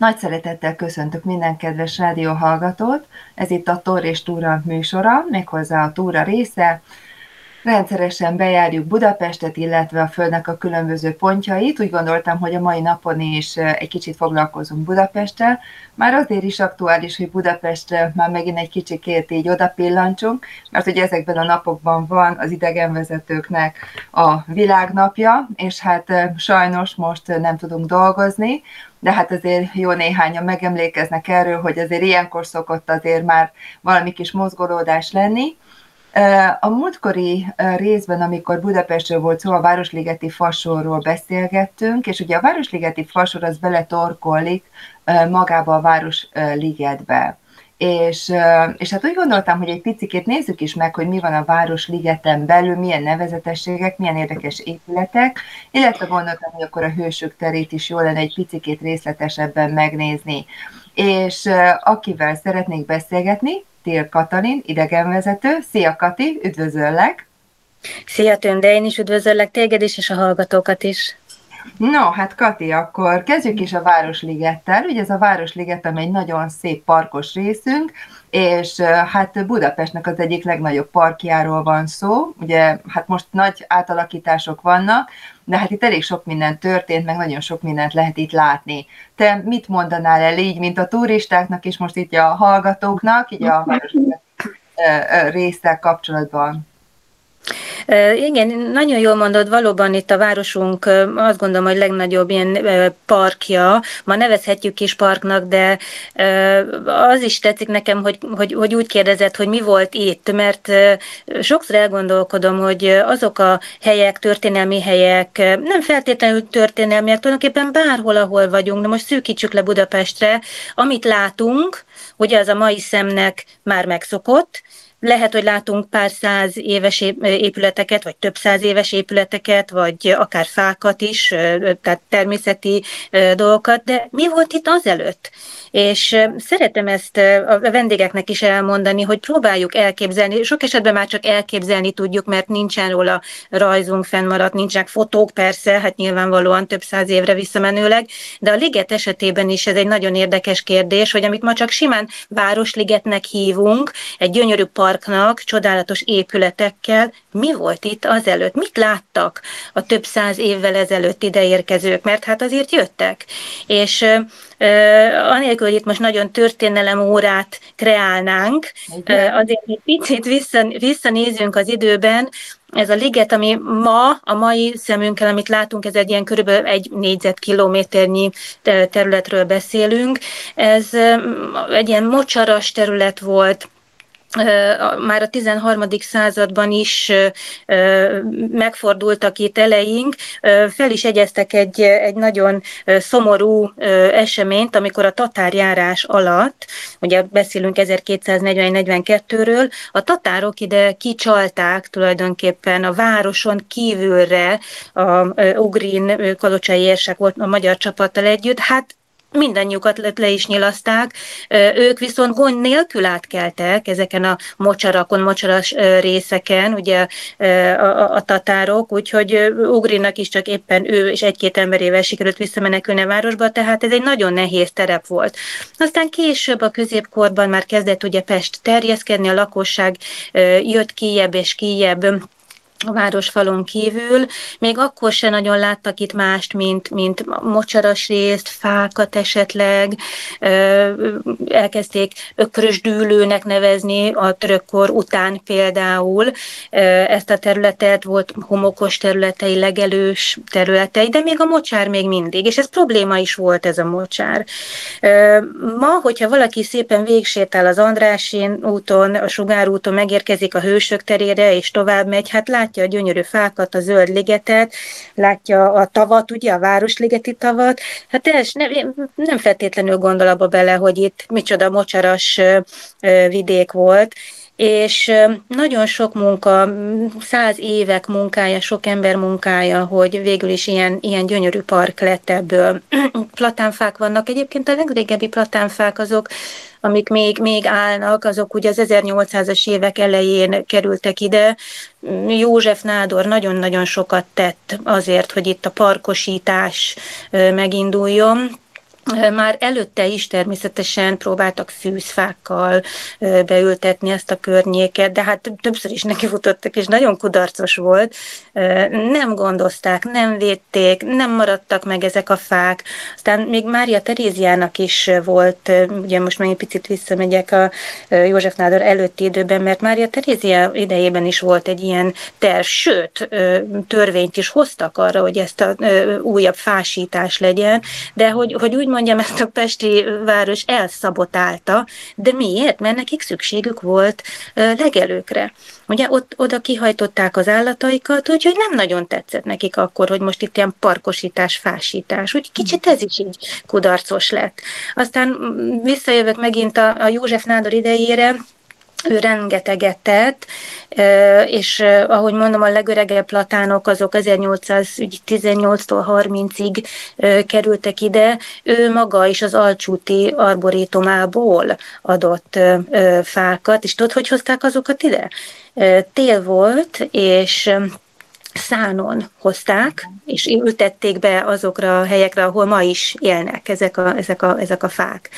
Nagy szeretettel köszöntök minden kedves rádióhallgatót. Ez itt a Tor és Túra műsora, méghozzá a túra része. Rendszeresen bejárjuk Budapestet, illetve a Földnek a különböző pontjait. Úgy gondoltam, hogy a mai napon is egy kicsit foglalkozunk Budapesttel. Már azért is aktuális, hogy Budapestre már megint egy kicsikét így odapillancsunk, mert ugye ezekben a napokban van az idegenvezetőknek a világnapja, és hát sajnos most nem tudunk dolgozni, de hát azért jó néhányan megemlékeznek erről, hogy azért ilyenkor szokott azért már valami kis mozgolódás lenni. A múltkori részben, amikor Budapestről volt szó, a Városligeti Fasorról beszélgettünk, és ugye a Városligeti Fasor az beletorkollik magába a Városligetbe. És, és hát úgy gondoltam, hogy egy picit nézzük is meg, hogy mi van a Városligeten belül, milyen nevezetességek, milyen érdekes épületek, illetve gondoltam, hogy akkor a hősök terét is jó lenne egy picit részletesebben megnézni. És akivel szeretnék beszélgetni, Tél Katalin, idegenvezető. Szia Kati, üdvözöllek! Szia Tönde, én is üdvözöllek téged is, és a hallgatókat is. No, hát Kati, akkor kezdjük is a Városligettel. Ugye ez a Városliget, ami egy nagyon szép parkos részünk, és hát Budapestnek az egyik legnagyobb parkjáról van szó. Ugye hát most nagy átalakítások vannak, de hát itt elég sok minden történt, meg nagyon sok mindent lehet itt látni. Te mit mondanál el így, mint a turistáknak, és most itt a hallgatóknak, így a Városliget résztel kapcsolatban? Igen, nagyon jól mondod, valóban itt a városunk azt gondolom, hogy legnagyobb ilyen parkja, ma nevezhetjük kis parknak, de az is tetszik nekem, hogy, hogy, hogy úgy kérdezett, hogy mi volt itt, mert sokszor elgondolkodom, hogy azok a helyek, történelmi helyek, nem feltétlenül történelmiek, tulajdonképpen bárhol, ahol vagyunk, de most szűkítsük le Budapestre, amit látunk, ugye az a mai szemnek már megszokott, lehet, hogy látunk pár száz éves épületeket, vagy több száz éves épületeket, vagy akár fákat is, tehát természeti dolgokat, de mi volt itt azelőtt? És szeretem ezt a vendégeknek is elmondani, hogy próbáljuk elképzelni, sok esetben már csak elképzelni tudjuk, mert nincsen róla rajzunk fennmaradt, nincsenek fotók persze, hát nyilvánvalóan több száz évre visszamenőleg, de a liget esetében is ez egy nagyon érdekes kérdés, hogy amit ma csak simán Városligetnek hívunk, egy gyönyörű parknak, csodálatos épületekkel, mi volt itt azelőtt? Mit láttak a több száz évvel ezelőtt ideérkezők? Mert hát azért jöttek. És anélkül, hogy itt most nagyon történelem órát kreálnánk, azért egy picit vissza, visszanézünk az időben, ez a liget, ami ma, a mai szemünkkel, amit látunk, ez egy ilyen körülbelül egy négyzetkilométernyi területről beszélünk. Ez egy ilyen mocsaras terület volt, már a 13. században is megfordultak itt eleink, fel is egyeztek egy, egy nagyon szomorú eseményt, amikor a tatárjárás alatt, ugye beszélünk 1241-42-ről, a tatárok ide kicsalták tulajdonképpen a városon kívülre a Ugrin kalocsai érsek volt a magyar csapattal együtt, hát mindannyiukat le, le is nyilaszták, ők viszont gond nélkül átkeltek ezeken a mocsarakon, mocsaras részeken, ugye a, a, a tatárok, úgyhogy Ugrinak is csak éppen ő és egy-két emberével sikerült visszamenekülni a városba, tehát ez egy nagyon nehéz terep volt. Aztán később a középkorban már kezdett ugye Pest terjeszkedni, a lakosság jött kijebb és kijebb a városfalon kívül, még akkor se nagyon láttak itt mást, mint, mint mocsaras részt, fákat esetleg, elkezdték ökrös dűlőnek nevezni a törökkor után például. Ezt a területet, volt homokos területei, legelős területei, de még a mocsár még mindig, és ez probléma is volt ez a mocsár. Ma, hogyha valaki szépen végsétál az Andrásin úton, a Sugár úton, megérkezik a Hősök terére, és tovább megy, hát lát látja a gyönyörű fákat, a zöld ligetet, látja a tavat, ugye a Városligeti tavat, hát ez nem, nem feltétlenül gondol abba bele, hogy itt micsoda mocsaras vidék volt, és nagyon sok munka, száz évek munkája, sok ember munkája, hogy végül is ilyen, ilyen gyönyörű park lett ebből. platánfák vannak, egyébként a legrégebbi platánfák azok, amik még, még állnak, azok ugye az 1800-as évek elején kerültek ide. József Nádor nagyon-nagyon sokat tett azért, hogy itt a parkosítás meginduljon már előtte is természetesen próbáltak fűzfákkal beültetni ezt a környéket, de hát többször is nekifutottak, és nagyon kudarcos volt. Nem gondozták, nem védték, nem maradtak meg ezek a fák. Aztán még Mária Teréziának is volt, ugye most még egy picit visszamegyek a József Nádor előtti időben, mert Mária Terézia idejében is volt egy ilyen terv, sőt, törvényt is hoztak arra, hogy ezt a újabb fásítás legyen, de hogy, hogy úgy mondjam, ezt a Pesti város elszabotálta, de miért? Mert nekik szükségük volt legelőkre. Ugye ott oda kihajtották az állataikat, úgyhogy nem nagyon tetszett nekik akkor, hogy most itt ilyen parkosítás, fásítás. Úgy kicsit ez is így kudarcos lett. Aztán mm, visszajövök megint a, a József Nádor idejére, ő rengeteget tett, és ahogy mondom, a legöregebb platánok azok 1818-tól 30-ig kerültek ide, ő maga is az alcsúti arborétumából adott fákat, és tudod, hogy hozták azokat ide? Tél volt, és szánon hozták, és ültették be azokra a helyekre, ahol ma is élnek ezek a, ezek a, ezek a fák.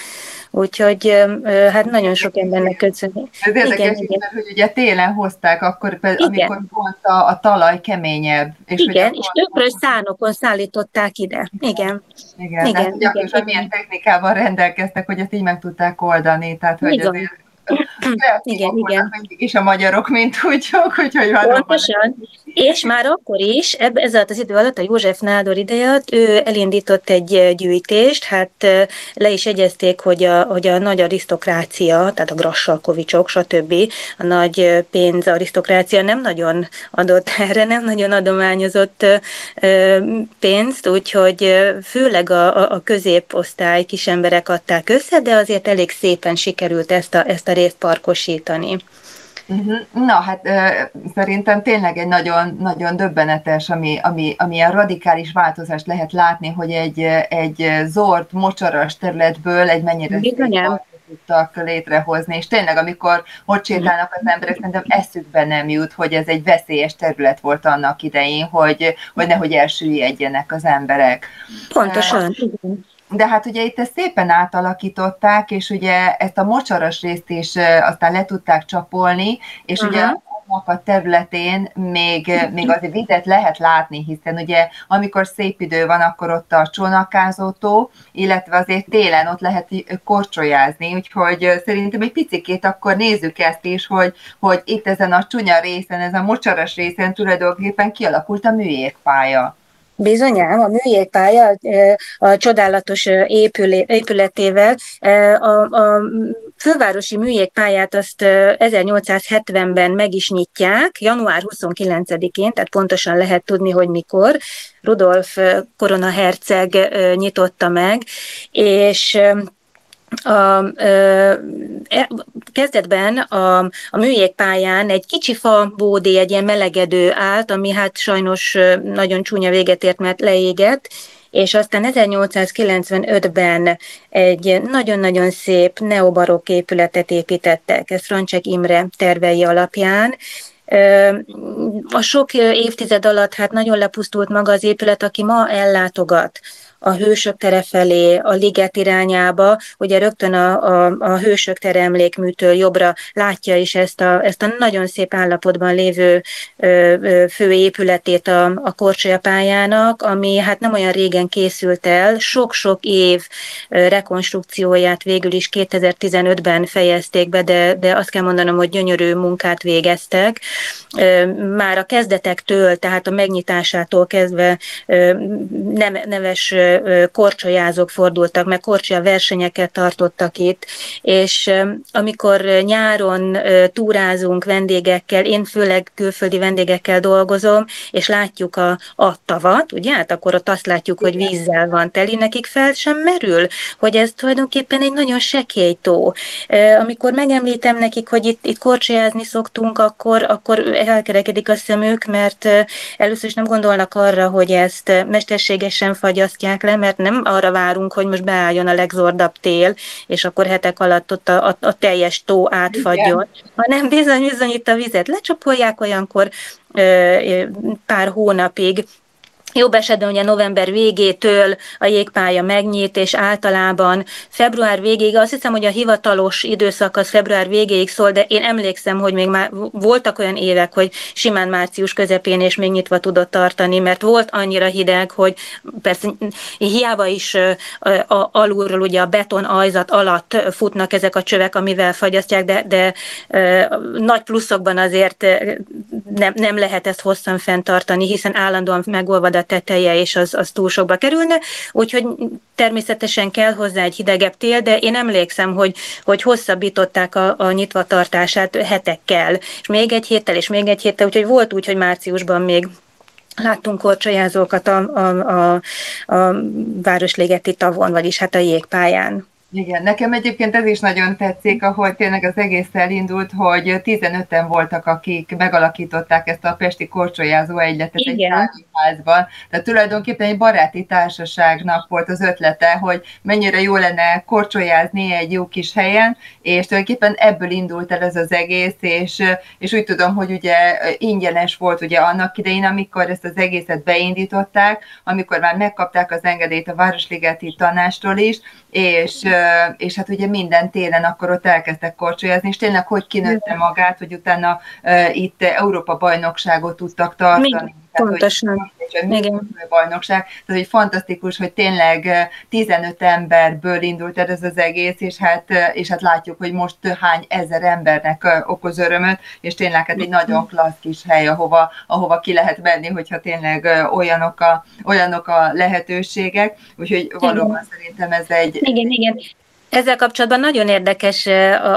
Úgyhogy hát nagyon sok embernek köszönjük. Ez érdekes, igen, igen. hogy ugye télen hozták, akkor, igen. amikor pont a, a talaj keményebb. És igen, és többről szánokon szállították ide. Igen. Igen, igen, hát, igen, igen. milyen technikával rendelkeztek, hogy ezt így meg tudták oldani. Tehát, hogy igen. azért igen, igen. És a magyarok, mint tudjuk, úgyhogy Pontosan. És már akkor is, ebb, ez alatt az idő alatt, a József Nádor ideje ő elindított egy gyűjtést, hát le is egyezték, hogy a, hogy a nagy arisztokrácia, tehát a Grassalkovicsok, stb. a nagy pénz arisztokrácia nem nagyon adott erre, nem nagyon adományozott pénzt, úgyhogy főleg a, a középosztály kis emberek adták össze, de azért elég szépen sikerült ezt a, ezt a részt parkosítani. Uh-huh. Na, hát szerintem tényleg egy nagyon, nagyon döbbenetes, ami, ami, ami ilyen radikális változást lehet látni, hogy egy, egy zord, mocsaras területből egy mennyire tudtak létrehozni, és tényleg, amikor ott sétálnak az emberek, szerintem eszükbe nem jut, hogy ez egy veszélyes terület volt annak idején, hogy, hogy nehogy elsüllyedjenek az emberek. Pontosan, uh, de hát ugye itt ezt szépen átalakították, és ugye ezt a mocsaras részt is aztán le tudták csapolni, és uh-huh. ugye annak a területén még, még azért vizet lehet látni, hiszen ugye amikor szép idő van, akkor ott a csónakázótó, illetve azért télen ott lehet korcsolyázni, úgyhogy szerintem egy picikét akkor nézzük ezt is, hogy, hogy itt ezen a csúnya részen, ezen a mocsaras részen tulajdonképpen kialakult a műjégpálya. Bizonyám, a műjégpálya a csodálatos épületével. A, a fővárosi műjégpályát azt 1870-ben meg is nyitják, január 29-én, tehát pontosan lehet tudni, hogy mikor. Rudolf koronaherceg nyitotta meg, és a, e, kezdetben a, a műjégpályán egy kicsi fa bódé, egy ilyen melegedő állt, ami hát sajnos nagyon csúnya véget ért, mert leégett, és aztán 1895-ben egy nagyon-nagyon szép neobarokk épületet építettek, ez Francsek Imre tervei alapján, a sok évtized alatt hát nagyon lepusztult maga az épület, aki ma ellátogat a hősök tere felé, a liget irányába, ugye rögtön a, a, a hősök tere emlékműtől jobbra látja is ezt a, ezt a nagyon szép állapotban lévő ö, ö, főépületét a, a korcsolyapályának, ami hát nem olyan régen készült el, sok-sok év rekonstrukcióját végül is 2015-ben fejezték be, de, de azt kell mondanom, hogy gyönyörű munkát végeztek. Már a kezdetektől, tehát a megnyitásától kezdve nem, neves korcsolyázók fordultak, meg korcsolya versenyeket tartottak itt, és amikor nyáron túrázunk vendégekkel, én főleg külföldi vendégekkel dolgozom, és látjuk a, a tavat, ugye, hát akkor ott azt látjuk, hogy vízzel van teli, nekik fel sem merül, hogy ez tulajdonképpen egy nagyon sekély tó. Amikor megemlítem nekik, hogy itt, itt korcsolyázni szoktunk, akkor, akkor elkerekedik a szemük, mert először is nem gondolnak arra, hogy ezt mesterségesen fagyasztják, le, mert nem arra várunk, hogy most beálljon a legzordabb tél, és akkor hetek alatt ott a, a, a teljes tó átfagyjon, Igen. hanem bizony, bizony itt a vizet lecsapolják olyankor pár hónapig, Jobb esetben ugye november végétől a jégpálya megnyílt, és általában február végéig, azt hiszem, hogy a hivatalos időszak az február végéig szól, de én emlékszem, hogy még már voltak olyan évek, hogy simán március közepén és még nyitva tudott tartani, mert volt annyira hideg, hogy persze hiába is alulról ugye a beton ajzat alatt futnak ezek a csövek, amivel fagyasztják, de, de nagy pluszokban azért nem, nem lehet ezt hosszan fenntartani, hiszen állandóan megolvad a teteje, és az, az túl sokba kerülne, úgyhogy természetesen kell hozzá egy hidegebb tél, de én emlékszem, hogy, hogy hosszabbították a, a nyitvatartását hetekkel, és még egy héttel, és még egy héttel, úgyhogy volt úgy, hogy márciusban még Láttunk korcsolyázókat a, a, a, a Városligeti tavon, vagyis hát a jégpályán. Igen, nekem egyébként ez is nagyon tetszik, ahol tényleg az egész elindult, hogy 15-en voltak, akik megalakították ezt a Pesti Korcsolyázó Egyletet Igen. egy házban. Tehát tulajdonképpen egy baráti társaságnak volt az ötlete, hogy mennyire jó lenne korcsolyázni egy jó kis helyen, és tulajdonképpen ebből indult el ez az egész, és, és úgy tudom, hogy ugye ingyenes volt ugye annak idején, amikor ezt az egészet beindították, amikor már megkapták az engedélyt a Városligeti tanástól is, és, és hát ugye minden télen akkor ott elkezdtek korcsolyazni, és tényleg hogy kinőtte magát, hogy utána itt Európa bajnokságot tudtak tartani. Pontosan. Igen. bajnokság. Tehát, hogy fantasztikus, hogy tényleg 15 emberből indult ez az egész, és hát, és hát látjuk, hogy most hány ezer embernek okoz örömöt, és tényleg hát egy nagyon klassz kis hely, ahova, ahova ki lehet menni, hogyha tényleg olyanok a, olyanok a lehetőségek. Úgyhogy valóban igen. szerintem ez egy... Igen, igen. Ezzel kapcsolatban nagyon érdekes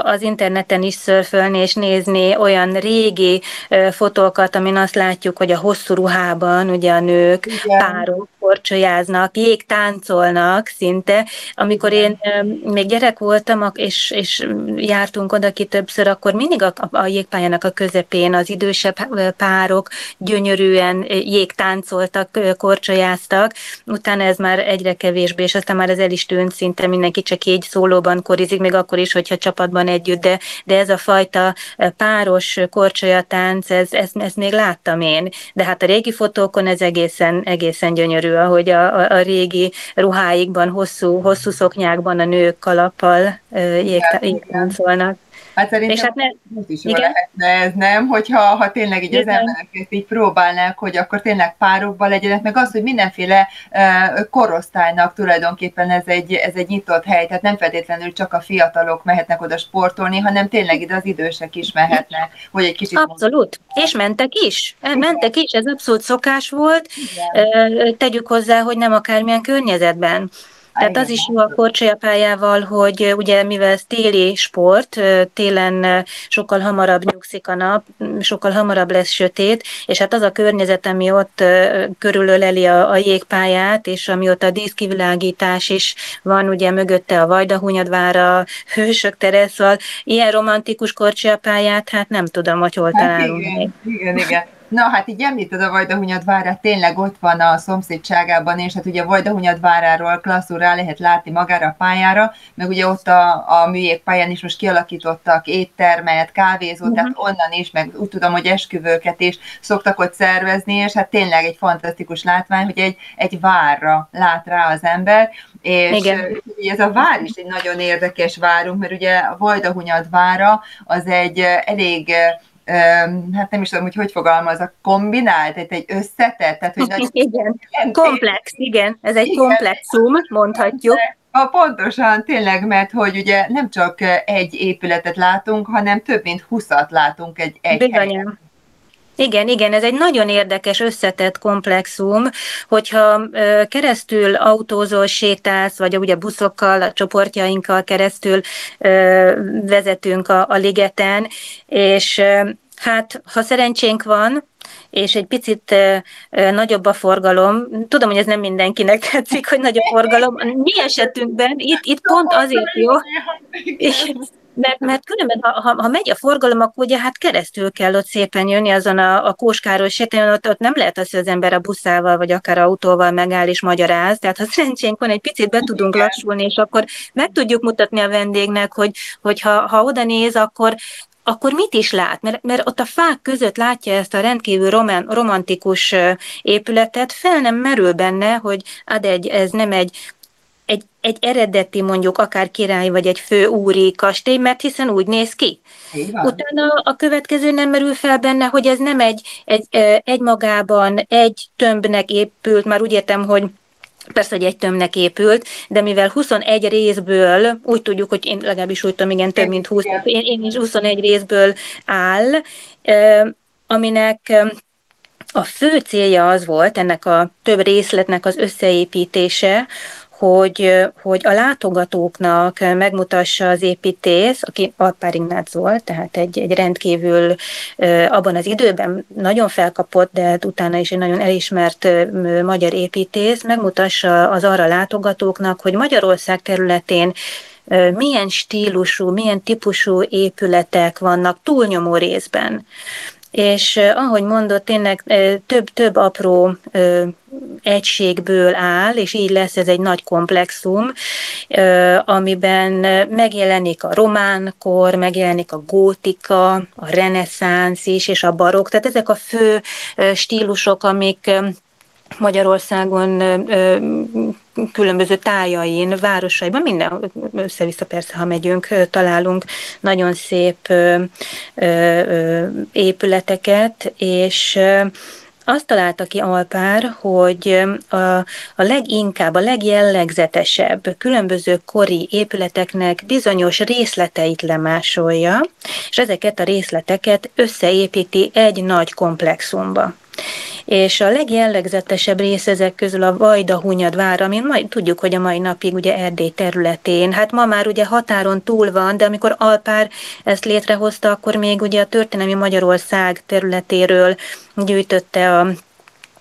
az interneten is szörfölni és nézni olyan régi fotókat, amin azt látjuk, hogy a hosszú ruhában ugye a nők Igen. párok korcsolyáznak, jég táncolnak szinte. Amikor én még gyerek voltam, és, és jártunk oda ki többször, akkor mindig a, a jégpályának a közepén az idősebb párok gyönyörűen jég táncoltak, korcsolyáztak. Utána ez már egyre kevésbé, és aztán már ez el is tűnt szinte mindenki csak így szó szólóban korizik, még akkor is, hogyha csapatban együtt, de, de ez a fajta páros korcsolyatánc, ez, ez, ezt még láttam én. De hát a régi fotókon ez egészen, egészen gyönyörű, ahogy a, a, a régi ruháikban, hosszú, hosszú szoknyákban a nők kalappal eh, jégtáncolnak. Hát szerintem és hát ne, most is jó lehetne ez, nem? Hogyha ha tényleg így igen. az emberek ezt így próbálnák, hogy akkor tényleg párokban legyenek, meg az, hogy mindenféle uh, korosztálynak tulajdonképpen ez egy, ez egy nyitott hely, tehát nem feltétlenül csak a fiatalok mehetnek oda sportolni, hanem tényleg ide az idősek is mehetnek, hogy egy kicsit... Abszolút, mondani. és mentek is, igen. mentek is, ez abszolút szokás volt, igen. tegyük hozzá, hogy nem akármilyen környezetben. Tehát az is jó a korcsolyapályával, hogy ugye mivel ez téli sport, télen sokkal hamarabb nyugszik a nap, sokkal hamarabb lesz sötét, és hát az a környezet, ami ott körülöleli a, a jégpályát, és ami ott a díszkivilágítás is van, ugye mögötte a Vajdahunyadvára, Hősök tere, szóval ilyen romantikus korcsolyapályát, hát nem tudom, hogy hol hát találunk. Igen, igen, igen. Na hát így említed a Vajdahunyad várát, tényleg ott van a szomszédságában, és hát ugye Vajdahunyad váráról klasszul rá lehet látni magára a pályára, meg ugye ott a, a műjégpályán is most kialakítottak éttermet, kávézót, uh-huh. tehát onnan is, meg úgy tudom, hogy esküvőket is szoktak ott szervezni, és hát tényleg egy fantasztikus látvány, hogy egy, egy várra lát rá az ember, és Igen. ez a vár is egy nagyon érdekes várunk, mert ugye a Vajdahunyad vára az egy elég hát nem is tudom, hogy hogy fogalmazok, kombinált, tehát egy összetett, tehát hogy nagy igen, komplex, igen, ez egy igen. komplexum, mondhatjuk. A pontosan, tényleg, mert hogy ugye nem csak egy épületet látunk, hanem több mint huszat látunk egy, egy Bizonyám. Igen, igen, ez egy nagyon érdekes, összetett komplexum, hogyha keresztül autózol, sétálsz, vagy ugye buszokkal, a csoportjainkkal keresztül vezetünk a, a ligeten, és hát ha szerencsénk van, és egy picit nagyobb a forgalom. Tudom, hogy ez nem mindenkinek tetszik, hogy nagy a forgalom. Mi esetünkben itt, itt pont azért jó, mert, mert különben, ha, ha, ha megy a forgalom, akkor ugye hát keresztül kell ott szépen jönni azon a, a kóskáról sétálni, ott, ott nem lehet az, hogy az ember a buszával vagy akár autóval megáll és magyaráz. Tehát ha szerencsénk van, egy picit be tudunk lassulni, és akkor meg tudjuk mutatni a vendégnek, hogy, hogy ha, ha oda néz, akkor akkor mit is lát? Mert, mert ott a fák között látja ezt a rendkívül román, romantikus épületet, fel nem merül benne, hogy ad egy, ez nem egy egy, eredeti mondjuk akár király vagy egy fő úri kastély, mert hiszen úgy néz ki. Utána a következő nem merül fel benne, hogy ez nem egy, egy, egy magában, egy tömbnek épült, már úgy értem, hogy Persze, hogy egy tömnek épült, de mivel 21 részből, úgy tudjuk, hogy én legalábbis úgy tudom, igen, több mint 20, én, én is 21 részből áll, aminek a fő célja az volt, ennek a több részletnek az összeépítése, hogy, hogy a látogatóknak megmutassa az építész, aki Alpár Ignác volt, tehát egy, egy rendkívül abban az időben nagyon felkapott, de hát utána is egy nagyon elismert magyar építész, megmutassa az arra látogatóknak, hogy Magyarország területén milyen stílusú, milyen típusú épületek vannak túlnyomó részben és ahogy mondott, tényleg több-több apró egységből áll, és így lesz ez egy nagy komplexum, amiben megjelenik a román kor, megjelenik a gótika, a reneszánsz is, és a barokk. Tehát ezek a fő stílusok, amik Magyarországon különböző tájain, városaiban, minden össze-vissza persze, ha megyünk, találunk nagyon szép épületeket, és azt találta ki Alpár, hogy a, a leginkább, a legjellegzetesebb különböző kori épületeknek bizonyos részleteit lemásolja, és ezeket a részleteket összeépíti egy nagy komplexumba és a legjellegzetesebb rész ezek közül a Vajda Hunyad vár, ami majd tudjuk, hogy a mai napig ugye Erdély területén, hát ma már ugye határon túl van, de amikor Alpár ezt létrehozta, akkor még ugye a történelmi Magyarország területéről gyűjtötte a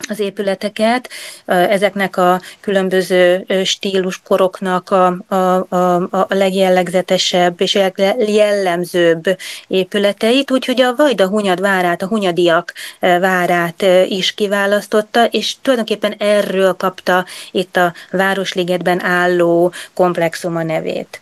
az épületeket, ezeknek a különböző stíluskoroknak a, a, a, a legjellegzetesebb és jellemzőbb épületeit, úgyhogy a Vajda Hunyad várát, a Hunyadiak várát is kiválasztotta, és tulajdonképpen erről kapta itt a Városligetben álló komplexum a nevét.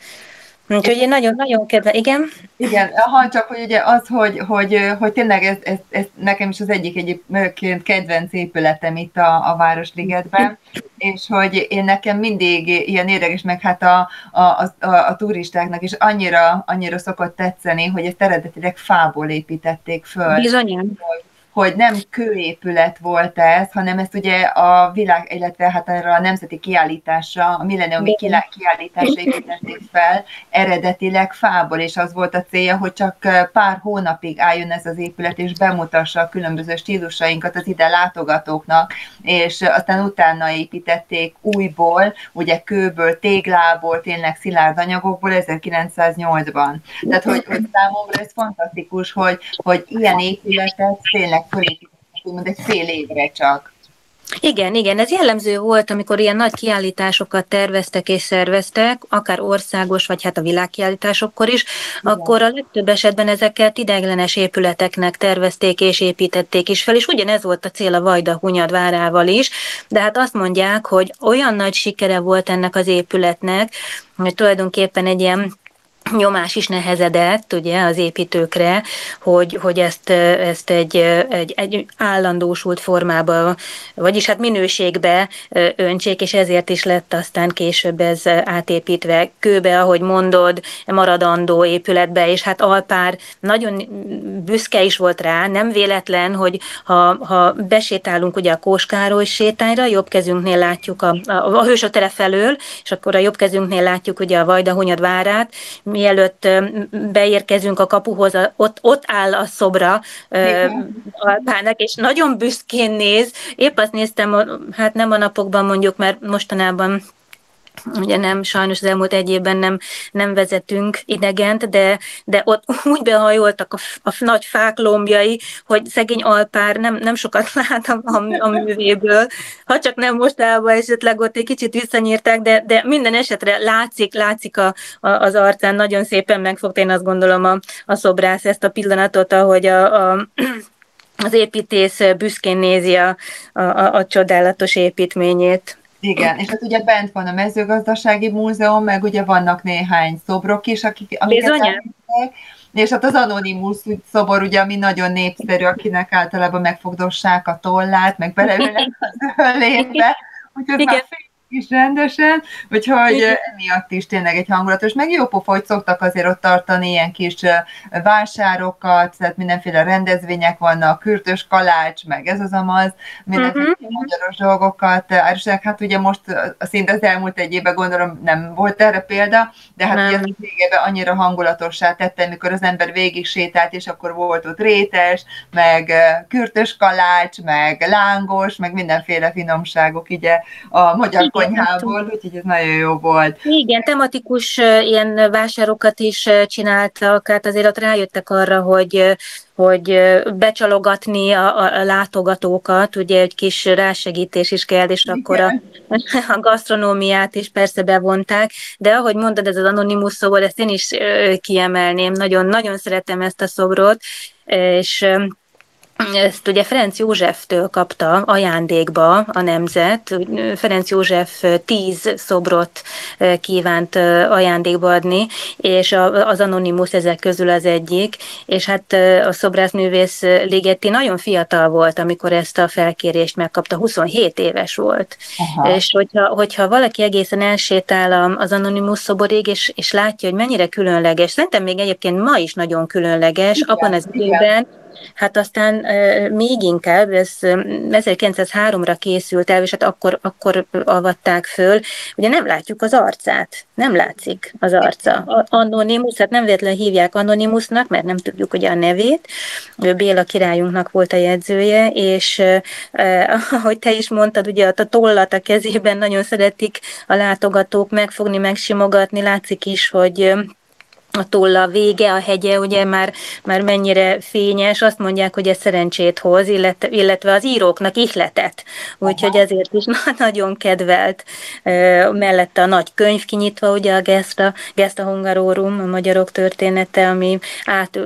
Úgyhogy én nagyon-nagyon kedve, igen. Igen, ha csak hogy ugye az, hogy, hogy, hogy tényleg ez, ez, ez, nekem is az egyik egyébként kedvenc épületem itt a, a Városligetben, és hogy én nekem mindig ilyen érdekes, meg hát a, a, a, a, turistáknak is annyira, annyira szokott tetszeni, hogy ezt eredetileg fából építették föl. Bizonyan. Hogy, hogy nem kőépület volt ez, hanem ezt ugye a világ, illetve hát erre a nemzeti kiállításra, a milleniumi kiállításra építették fel, eredetileg fából, és az volt a célja, hogy csak pár hónapig álljon ez az épület, és bemutassa a különböző stílusainkat az ide látogatóknak, és aztán utána építették újból, ugye kőből, téglából, tényleg szilárd anyagokból 1908-ban. Tehát, hogy, hogy számomra ez fantasztikus, hogy, hogy ilyen épületet tényleg úgymond egy fél évre csak. Igen, igen, ez jellemző volt, amikor ilyen nagy kiállításokat terveztek és szerveztek, akár országos, vagy hát a világkiállításokkor is, igen. akkor a legtöbb esetben ezeket ideiglenes épületeknek tervezték és építették is fel, és ugyanez volt a cél a Vajda Hunyad várával is, de hát azt mondják, hogy olyan nagy sikere volt ennek az épületnek, hogy tulajdonképpen egy ilyen nyomás is nehezedett ugye az építőkre, hogy, hogy ezt, ezt egy, egy, egy állandósult formába, vagyis hát minőségbe öntsék, és ezért is lett aztán később ez átépítve. Kőbe, ahogy mondod, maradandó épületbe, és hát Alpár nagyon büszke is volt rá, nem véletlen, hogy ha, ha besétálunk ugye a Kóskároly sétányra, jobb kezünknél látjuk a, a, a hősök tere felől, és akkor a jobb kezünknél látjuk ugye a Vajda Hunyad várát, mielőtt beérkezünk a kapuhoz, ott, ott áll a szobra Alpának, és nagyon büszkén néz. Épp azt néztem, hát nem a napokban mondjuk, mert mostanában ugye nem, sajnos az elmúlt egy évben nem, nem vezetünk idegent, de, de ott úgy behajoltak a, a nagy fák lombjai, hogy szegény alpár nem, nem sokat lát a, a, a művéből, ha csak nem mostában esetleg ott egy kicsit visszanyírták, de, de minden esetre látszik, látszik a, a, az arcán, nagyon szépen megfogta én azt gondolom a, a szobrász ezt a pillanatot, ahogy a, a az építész büszkén nézi a, a, a csodálatos építményét. Igen, és hát ugye bent van a mezőgazdasági múzeum, meg ugye vannak néhány szobrok is, akik, amiket és hát az Anonymous szobor, ugye, ami nagyon népszerű, akinek általában megfogdossák a tollát, meg beleülnek az ölébe, úgyhogy már is rendesen, úgyhogy Igen. emiatt is tényleg egy hangulatos, meg jó pofa, hogy szoktak azért ott tartani ilyen kis vásárokat, tehát mindenféle rendezvények vannak, kürtös kalács, meg ez az amaz, mindenféle uh-huh. magyaros dolgokat árusák. Hát ugye most szinte az elmúlt egy évben gondolom nem volt erre példa, de hát nem. ugye az végében annyira hangulatossá tette, mikor az ember végig sétált, és akkor volt ott rétes, meg kürtös kalács, meg lángos, meg mindenféle finomságok ugye a magyar konyhából, úgyhogy ez nagyon jó volt. Igen, tematikus ilyen vásárokat is csináltak, hát azért ott rájöttek arra, hogy hogy becsalogatni a, a látogatókat, ugye egy kis rásegítés is kell, és Igen. akkor a, a gasztronómiát is persze bevonták, de ahogy mondod, ez az anonimus szobor, ezt én is kiemelném, nagyon, nagyon szeretem ezt a szobrot, és ezt ugye Ferenc Józseftől kapta ajándékba a nemzet. Ferenc József tíz szobrot kívánt ajándékba adni, és az Anonymous ezek közül az egyik, és hát a szobrászművész Ligetti nagyon fiatal volt, amikor ezt a felkérést megkapta, 27 éves volt. Aha. És hogyha, hogyha valaki egészen elsétál az Anonymous szoborig, és, és látja, hogy mennyire különleges, szerintem még egyébként ma is nagyon különleges, igen, abban az időben, Hát aztán még inkább, ez 1903-ra készült el, és hát akkor, akkor avatták föl, ugye nem látjuk az arcát, nem látszik az arca. Anonymous, hát nem véletlenül hívják Anonymousnak, mert nem tudjuk ugye a nevét. Béla királyunknak volt a jegyzője, és ahogy te is mondtad, ugye a tollat a kezében nagyon szeretik a látogatók megfogni, megsimogatni, látszik is, hogy a tolla vége, a hegye, ugye már, már mennyire fényes, azt mondják, hogy ez szerencsét hoz, illetve, illetve az íróknak ihletet, úgyhogy ezért is nagyon kedvelt. Mellette a nagy könyv kinyitva, ugye a Gesta, Gesta Hungarorum, a magyarok története, ami át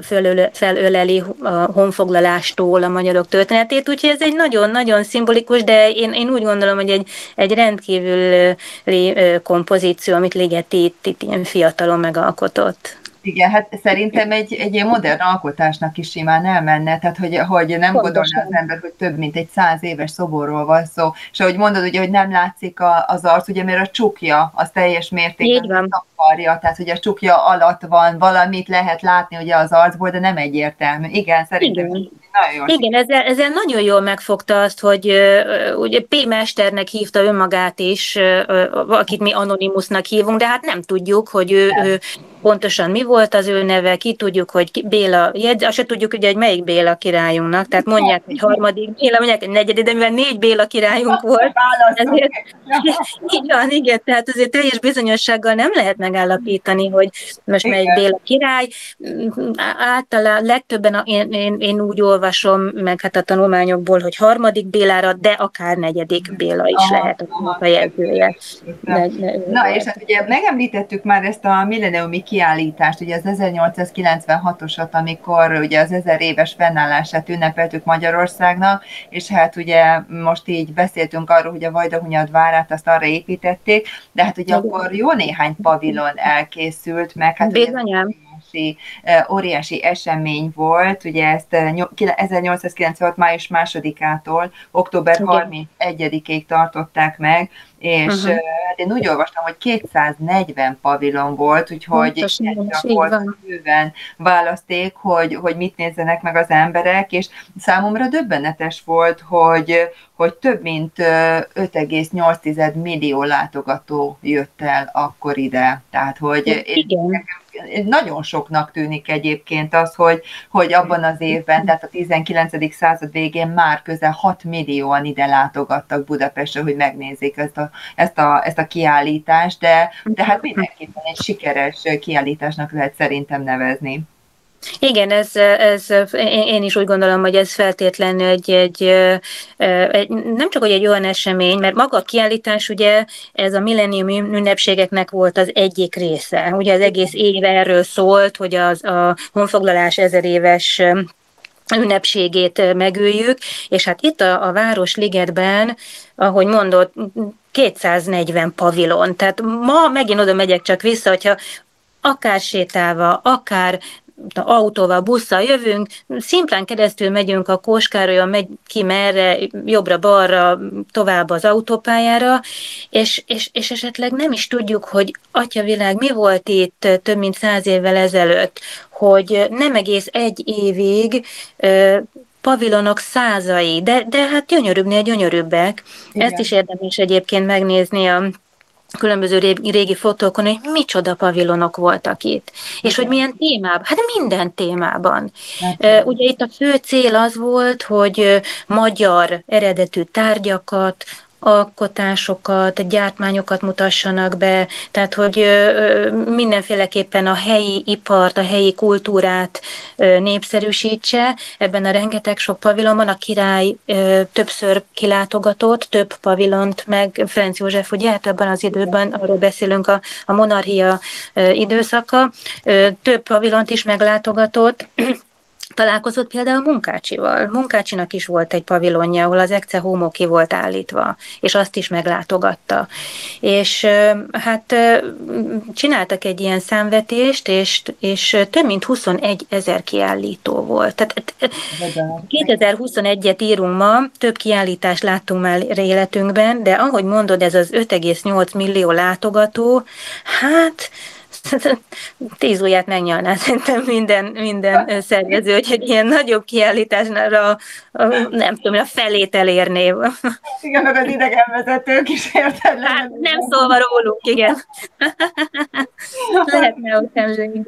felöleli a honfoglalástól a magyarok történetét, úgyhogy ez egy nagyon-nagyon szimbolikus, de én, én úgy gondolom, hogy egy, egy rendkívüli kompozíció, amit Ligeti itt, itt ilyen fiatalon megalkotott. Igen, hát szerintem egy, egy ilyen modern alkotásnak is simán elmenne, tehát hogy, hogy nem gondolná az ember, hogy több mint egy száz éves szoborról van szó, és ahogy mondod, ugye, hogy nem látszik a, az arc, ugye, mert a csukja az teljes mértékben takarja, tehát hogy a csukja alatt van, valamit lehet látni ugye az arcból, de nem egyértelmű. Igen, szerintem Igen. Nagyon jó. Igen, ezzel, ezzel nagyon jól megfogta azt, hogy uh, ugye P. Mesternek hívta önmagát is, uh, akit mi Anonymousnak hívunk, de hát nem tudjuk, hogy ő, ő pontosan mi volt az ő neve, ki tudjuk, hogy Béla, azt se tudjuk, ugye, hogy melyik Béla királyunknak, tehát mondják, hogy harmadik Béla, mondják, hogy negyedik, de mivel négy Béla királyunk volt, ezért, így van, igen, tehát azért teljes bizonyossággal nem lehet megállapítani, hogy most melyik Béla király. Általában legtöbben én, én, én úgy olvasom, meg hát a tanulmányokból, hogy harmadik Bélára, de akár negyedik Béla is aha, lehet a fejezője. Na, és hát ugye megemlítettük már ezt a milleniumi kiállítást, ugye az 1896-osat, amikor ugye az ezer éves fennállását ünnepeltük Magyarországnak, és hát ugye most így beszéltünk arról, hogy a Vajdahunyad várát azt arra építették, de hát ugye akkor jó néhány pavilon elkészült meg. Hát Bizonyám. Ugye, óriási, óriási esemény volt, ugye ezt 1896. május másodikától október 31-ig tartották meg, és uh-huh. hát én úgy olvastam, hogy 240 pavilon volt, úgyhogy volt bőven választék, hogy, hogy mit nézzenek meg az emberek, és számomra döbbenetes volt, hogy, hogy több mint 5,8 millió látogató jött el akkor ide. Tehát, hogy Igen nagyon soknak tűnik egyébként az, hogy, hogy abban az évben, tehát a 19. század végén már közel 6 millióan ide látogattak Budapestre, hogy megnézzék ezt a, ezt a, ezt a kiállítást, de, de hát mindenképpen egy sikeres kiállításnak lehet szerintem nevezni. Igen, ez, ez, én is úgy gondolom, hogy ez feltétlenül egy, egy, egy, nem csak hogy egy olyan esemény, mert maga a kiállítás ugye ez a millennium ünnepségeknek volt az egyik része. Ugye az egész év erről szólt, hogy az, a honfoglalás ezer éves ünnepségét megöljük, és hát itt a, a Városligetben, ahogy mondott, 240 pavilon. Tehát ma megint oda megyek csak vissza, hogyha akár sétálva, akár autóval, busszal jövünk, szimplán keresztül megyünk a Kóskárolyon, megy ki merre, jobbra-balra, tovább az autópályára, és, és, és esetleg nem is tudjuk, hogy atyavilág mi volt itt több mint száz évvel ezelőtt, hogy nem egész egy évig pavilonok százai, de, de hát gyönyörűbbnél gyönyörűbbek. Igen. Ezt is érdemes egyébként megnézni a különböző régi, fotókon, hogy micsoda pavilonok voltak itt. És hogy milyen témában? Hát minden témában. Hát, Ugye itt a fő cél az volt, hogy magyar eredetű tárgyakat, alkotásokat, gyártmányokat mutassanak be, tehát hogy mindenféleképpen a helyi ipart, a helyi kultúrát népszerűsítse. Ebben a rengeteg sok pavilonban a király többször kilátogatott, több pavilont, meg Ferenc József, ugye, hát ebben az időben, arról beszélünk a, a monarchia időszaka, több pavilont is meglátogatott, Találkozott például Munkácsival. Munkácsinak is volt egy pavilonja, ahol az Ecce Homo ki volt állítva, és azt is meglátogatta. És hát csináltak egy ilyen számvetést, és, és több mint 21 ezer kiállító volt. Tehát 2021-et írunk ma, több kiállítást láttunk már életünkben, de ahogy mondod, ez az 5,8 millió látogató, hát tíz ujját megnyalná szerintem minden, minden szervező, hogy egy ilyen nagyobb kiállításnál a, nem tudom, a felét elérné. Igen, meg az idegenvezetők is érted. Hát nem szólva róluk, igen. Lehetne ott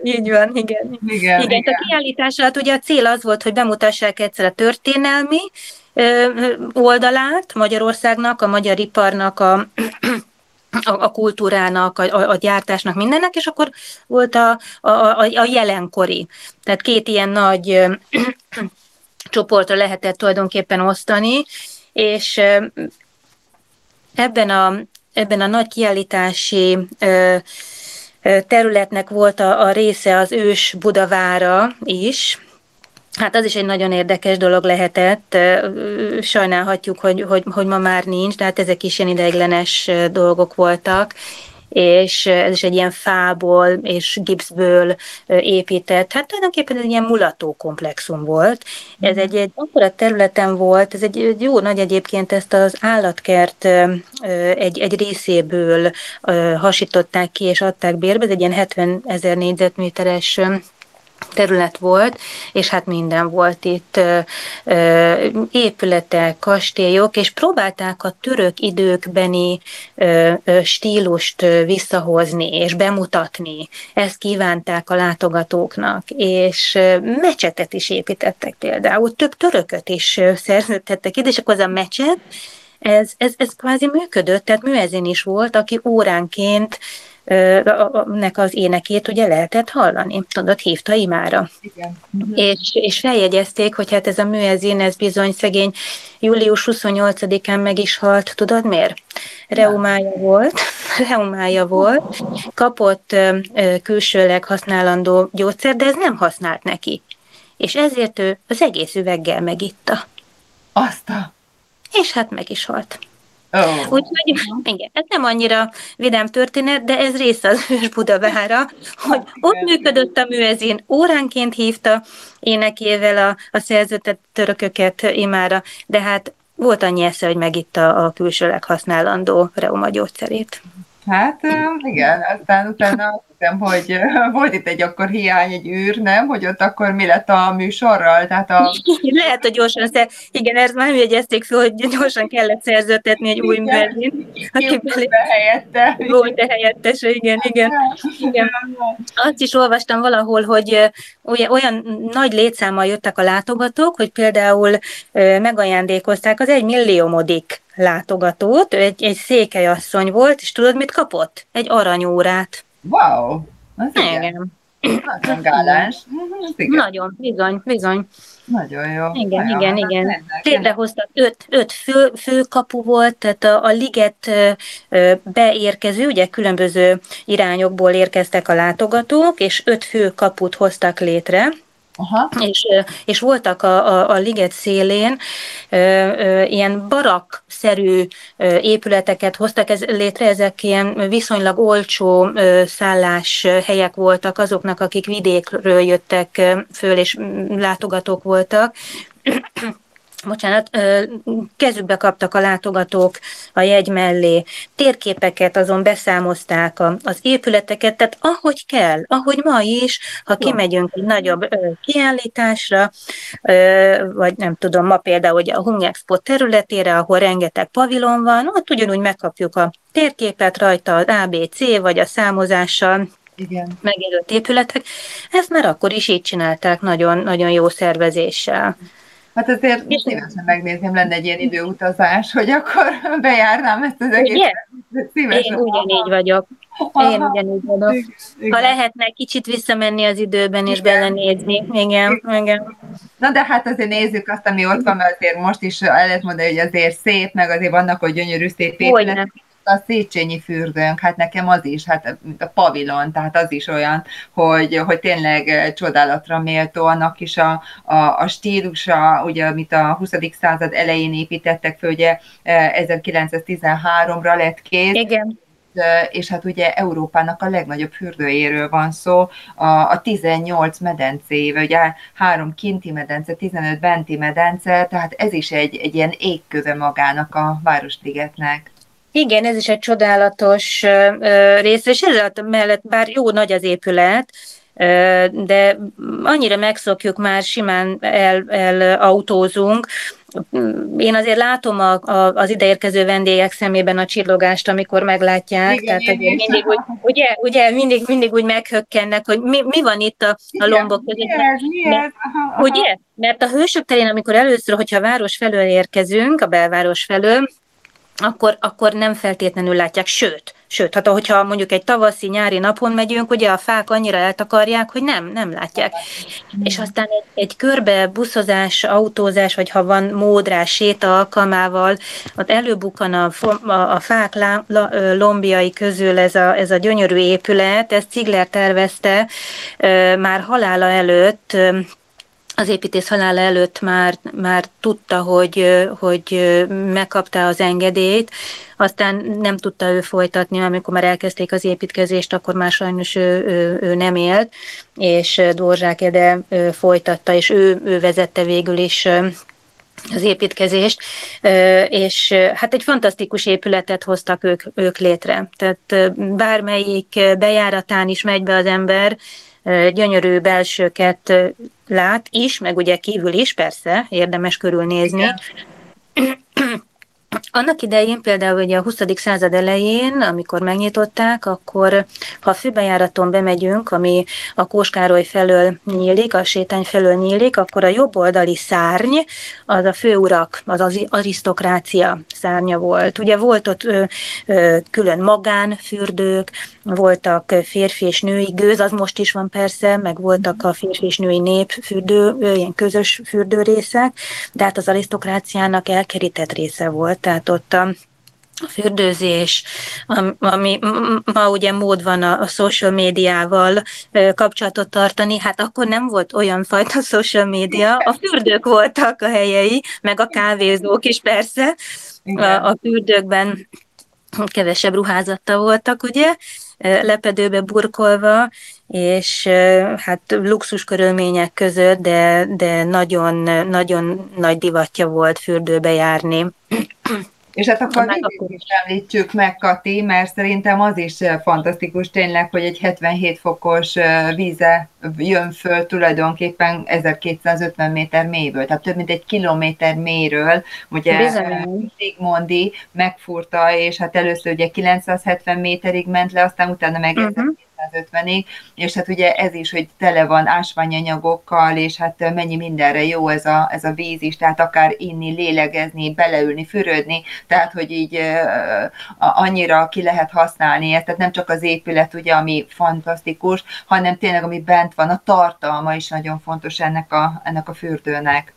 így van, igen. Igen, igen. igen. A kiállítás alatt ugye a cél az volt, hogy bemutassák egyszer a történelmi oldalát Magyarországnak, a magyar iparnak a a, a kultúrának, a, a gyártásnak, mindennek, és akkor volt a, a, a, a jelenkori. Tehát két ilyen nagy csoportra lehetett tulajdonképpen osztani, és ebben a, ebben a nagy kiállítási területnek volt a, a része az ős Budavára is, Hát az is egy nagyon érdekes dolog lehetett. Sajnálhatjuk, hogy, hogy, hogy ma már nincs, de hát ezek is ilyen ideiglenes dolgok voltak és ez is egy ilyen fából és gipszből épített, hát tulajdonképpen egy ilyen mulató komplexum volt. Ez egy, egy akkora területen volt, ez egy, egy jó nagy egyébként ezt az állatkert egy, egy részéből hasították ki és adták bérbe, ez egy ilyen 70 ezer négyzetméteres terület volt, és hát minden volt itt, épületek, kastélyok, és próbálták a török időkbeni stílust visszahozni és bemutatni. Ezt kívánták a látogatóknak, és mecsetet is építettek például, több törököt is szerződtettek ide, és akkor az a mecset, ez, ez, ez kvázi működött, tehát műezén is volt, aki óránként nek az énekét ugye lehetett hallani. Tudod, hívta imára. Igen. És, és feljegyezték, hogy hát ez a műezén, ez bizony szegény július 28-án meg is halt. Tudod miért? Reumája volt, reumája volt, kapott külsőleg használandó gyógyszer, de ez nem használt neki. És ezért ő az egész üveggel megitta. Azt a... És hát meg is halt. Oh. Úgyhogy igen, ez nem annyira vidám történet, de ez része az ős Budavára, hogy ott működött a műezén, óránként hívta énekével a, a szerzőtett törököket imára, de hát volt annyi esze, hogy megitta a külsőleg használandó reuma gyógyszerét. Hát igen, aztán utána hiszem, hogy volt itt egy akkor hiány, egy űr, nem? Hogy ott akkor mi lett a műsorral? Tehát a... Lehet, hogy gyorsan, szer... igen, ezt már jegyezték fel, hogy gyorsan kellett szerződtetni egy új művelét. Aki belé... helyette. Volt a helyettes, igen, igen, igen. Azt is olvastam valahol, hogy olyan nagy létszámmal jöttek a látogatók, hogy például megajándékozták az egy milliómodik látogatót, ő egy, egy székelyasszony volt, és tudod, mit kapott? Egy aranyórát. Wow! Az igen. igen. Nagyon gálás. Nagyon, bizony, bizony. Nagyon jó. Igen, Nagyon igen, igen. Létrehoztak öt, öt fő, főkapu volt, tehát a, a liget beérkező, ugye különböző irányokból érkeztek a látogatók, és öt fő kaput hoztak létre, Aha. És, és voltak a, a, a liget szélén ö, ö, ilyen barak-szerű ö, épületeket hoztak ez, létre, ezek ilyen viszonylag olcsó ö, szálláshelyek voltak azoknak, akik vidékről jöttek föl, és látogatók voltak bocsánat, kezükbe kaptak a látogatók a jegy mellé, térképeket azon beszámozták az épületeket, tehát ahogy kell, ahogy ma is, ha kimegyünk egy nagyobb kiállításra, vagy nem tudom, ma például hogy a Hung Expo területére, ahol rengeteg pavilon van, ott ugyanúgy megkapjuk a térképet rajta az ABC, vagy a számozással, igen. megjelölt épületek. Ezt már akkor is így csinálták nagyon, nagyon jó szervezéssel. Hát azért szívesen megnézném, lenne egy ilyen időutazás, hogy akkor bejárnám ezt az egész. Szívesen. Én ugyanígy vagyok. Én ugyanígy vagyok. Ha lehetne kicsit visszamenni az időben és belenézni. Igen, igen. Na de hát azért nézzük azt, ami ott van, mert azért most is el lehet mondani, hogy azért szép, meg azért vannak, hogy gyönyörű szép épületek a Széchenyi fürdőnk, hát nekem az is, hát a pavilon, tehát az is olyan, hogy, hogy tényleg eh, csodálatra méltó, annak is a, a, a stílusa, ugye, amit a 20. század elején építettek föl, ugye 1913-ra eh, lett kész. Igen eh, és hát ugye Európának a legnagyobb fürdőjéről van szó, a, a 18 medencével, ugye három kinti medence, 15 benti medence, tehát ez is egy, egy ilyen égköve magának a Városligetnek. Igen, ez is egy csodálatos rész, és ez mellett bár jó nagy az épület, de annyira megszokjuk már, simán el, el autózunk, én azért látom a, a, az ideérkező vendégek szemében a csillogást, amikor meglátják. Igen, Tehát igen, mindig úgy, ugye, ugye mindig, mindig úgy meghökkennek, hogy mi, mi van itt a, a lombok között. Ez? Mert, aha, aha. Ugye? Mert a hősök terén, amikor először, hogyha a város felől érkezünk, a belváros felől, akkor, akkor nem feltétlenül látják, sőt, sőt, hát hogyha mondjuk egy tavaszi, nyári napon megyünk, ugye a fák annyira eltakarják, hogy nem, nem látják. Mm. És aztán egy, egy körbe buszozás, autózás, vagy ha van módrás, séta alkalmával, ott előbukkan a, a, a fák lá, la, lombjai közül ez a, ez a gyönyörű épület, ezt Cigler tervezte már halála előtt, az építész halála előtt már, már tudta, hogy, hogy megkapta az engedélyt, aztán nem tudta ő folytatni, amikor már elkezdték az építkezést, akkor már sajnos ő, ő, ő nem élt, és Dvorzsák Ede folytatta, és ő, ő vezette végül is az építkezést, és hát egy fantasztikus épületet hoztak ők, ők létre. Tehát bármelyik bejáratán is megy be az ember, gyönyörű belsőket lát is, meg ugye kívül is, persze, érdemes körülnézni. Igen. Annak idején például ugye a 20. század elején, amikor megnyitották, akkor ha a főbejáraton bemegyünk, ami a Kóskároly felől nyílik, a sétány felől nyílik, akkor a jobb oldali szárny az a főurak, az az arisztokrácia szárnya volt. Ugye volt ott ö, ö, külön magánfürdők, voltak férfi és női gőz, az most is van persze, meg voltak a férfi és női népfürdő, ilyen közös fürdőrészek, de hát az arisztokráciának elkerített része volt, tehát ott a a fürdőzés, ami ma ugye mód van a, a social médiával kapcsolatot tartani, hát akkor nem volt olyan fajta social média, a fürdők voltak a helyei, meg a kávézók is persze, a, a fürdőkben kevesebb ruházatta voltak, ugye, lepedőbe burkolva, és hát luxus körülmények között, de, de nagyon, nagyon nagy divatja volt fürdőbe járni. És hát akkor mindig is említsük meg, Kati, mert szerintem az is fantasztikus tényleg, hogy egy 77 fokos víze jön föl tulajdonképpen 1250 méter mélyből, tehát több mint egy kilométer mélyről, ugye Sigmondi megfurta, és hát először ugye 970 méterig ment le, aztán utána meg uh-huh. 250-ig, és hát ugye ez is, hogy tele van ásványanyagokkal, és hát mennyi mindenre jó ez a, ez a víz is, tehát akár inni, lélegezni, beleülni, fürödni, tehát hogy így annyira ki lehet használni ezt, tehát nem csak az épület, ugye, ami fantasztikus, hanem tényleg ami bent van, a tartalma is nagyon fontos ennek a, ennek a fürdőnek.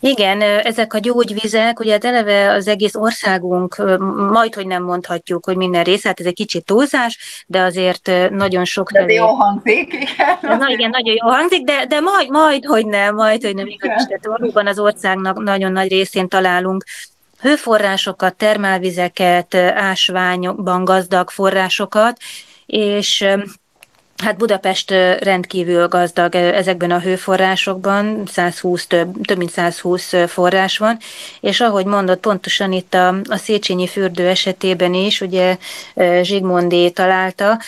Igen, ezek a gyógyvizek, ugye hát eleve az egész országunk, majd, hogy nem mondhatjuk, hogy minden része, hát ez egy kicsit túlzás, de azért nagyon sok... De jó hangzik, igen. Na, igen, nagyon jó hangzik, de, de majd, majd, hogy nem, majd, hogy nem igaz, tehát valóban az országnak nagyon nagy részén találunk hőforrásokat, termálvizeket, ásványban gazdag forrásokat, és Hát Budapest rendkívül gazdag ezekben a hőforrásokban, 120, több, több mint 120 forrás van, és ahogy mondott, pontosan itt a, a Széchenyi fürdő esetében is, ugye Zsigmondi találta.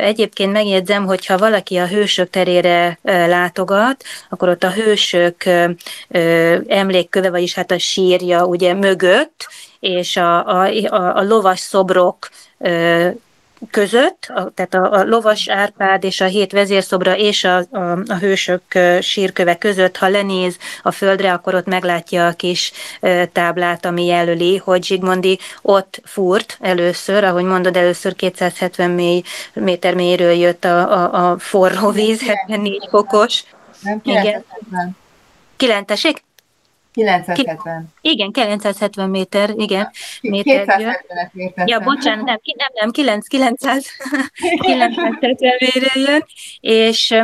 Egyébként megjegyzem, hogyha valaki a hősök terére látogat, akkor ott a hősök emlékköve, vagyis hát a sírja ugye mögött, és a, a, a, a lovas szobrok között, a, tehát a, a lovas Árpád és a hét vezérszobra és a, a, a hősök sírköve között, ha lenéz a földre, akkor ott meglátja a kis táblát, ami jelöli, hogy Zsigmondi ott fúrt először, ahogy mondod, először 270 mély, méter mélyről jött a, a, a forró víz, 74 fokos. Nem, 970. Igen. tessék? 970. Igen, 970 méter, igen. Méter 270 Ja, bocsánat, nem, nem, nem 9, 900, 970 méter jön, és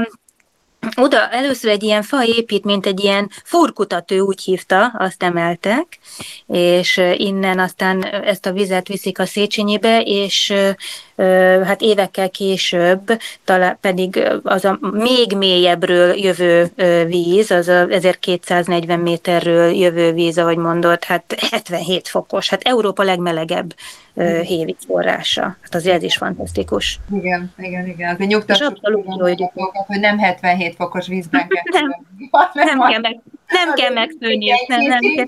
oda először egy ilyen faépítményt, egy ilyen furkutatő úgy hívta, azt emeltek, és innen aztán ezt a vizet viszik a Széchenyibe, és hát évekkel később talán pedig az a még mélyebbről jövő víz, az a 1240 méterről jövő víz, ahogy mondott, hát 77 fokos, hát Európa legmelegebb hévíz forrása. Hát azért ez is fantasztikus. Igen, igen, igen. Azért nyugtassuk, hogy, hogy nem 77 fokos vízben kell. nem, nem kell meg, nem kell megfőni, nem, nem, kell,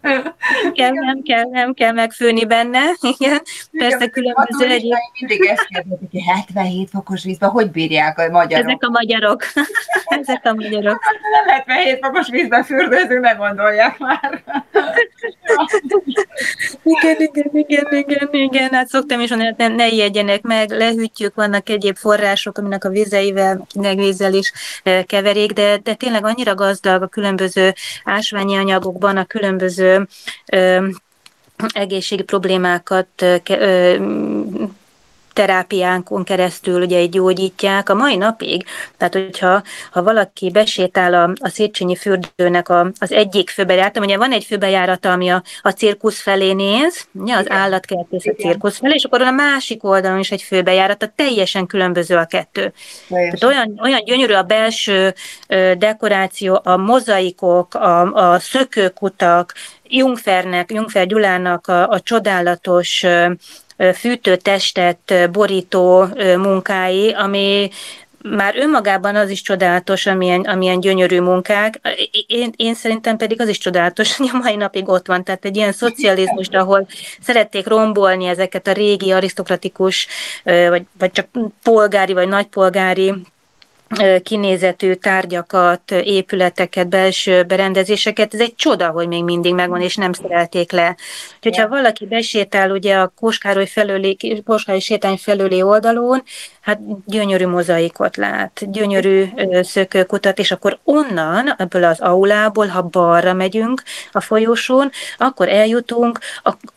nem, kell, nem, kell, nem kell megfőni benne, igen. Persze különböző egyéb... Mindig ezt kérdezik, hogy 77 fokos vízben hogy bírják a magyarok? Ezek a magyarok. Ezek a magyarok. Nem 77 fokos vízben fürdőzünk, ne gondolják már. igen, igen, igen, igen, igen. Hát szoktam is mondani, ne, ne ijedjenek meg, lehűtjük, vannak egyéb források, aminek a vizeivel, vízzel is eh, keverik, de, de tényleg annyira gazdag a különböző ásványi anyagokban, a különböző ö, egészségi problémákat ö, terápiánkon keresztül ugye gyógyítják a mai napig. Tehát, hogyha ha valaki besétál a, a Széchenyi fürdőnek a, az egyik főbejárata, ugye van egy főbejárata, ami a, a cirkusz felé néz, ugye, az állatkertész a cirkusz felé, és akkor a másik oldalon is egy főbejárata, teljesen különböző a kettő. Tehát olyan, olyan gyönyörű a belső dekoráció, a mozaikok, a, a szökőkutak, Jungfernek, Jungfer Gyulának a, a csodálatos fűtőtestet borító munkái, ami már önmagában az is csodálatos, amilyen, amilyen gyönyörű munkák. Én, én szerintem pedig az is csodálatos, hogy a mai napig ott van. Tehát egy ilyen szocializmus, ahol szerették rombolni ezeket a régi arisztokratikus, vagy, vagy csak polgári, vagy nagypolgári kinézetű tárgyakat, épületeket, belső berendezéseket, ez egy csoda, hogy még mindig megvan, és nem szerelték le. Hogyha valaki besétál ugye a Kóskároly felőli, Kóskároly sétány felőli oldalon, hát gyönyörű mozaikot lát, gyönyörű szökőkutat, és akkor onnan, ebből az aulából, ha balra megyünk a folyosón, akkor eljutunk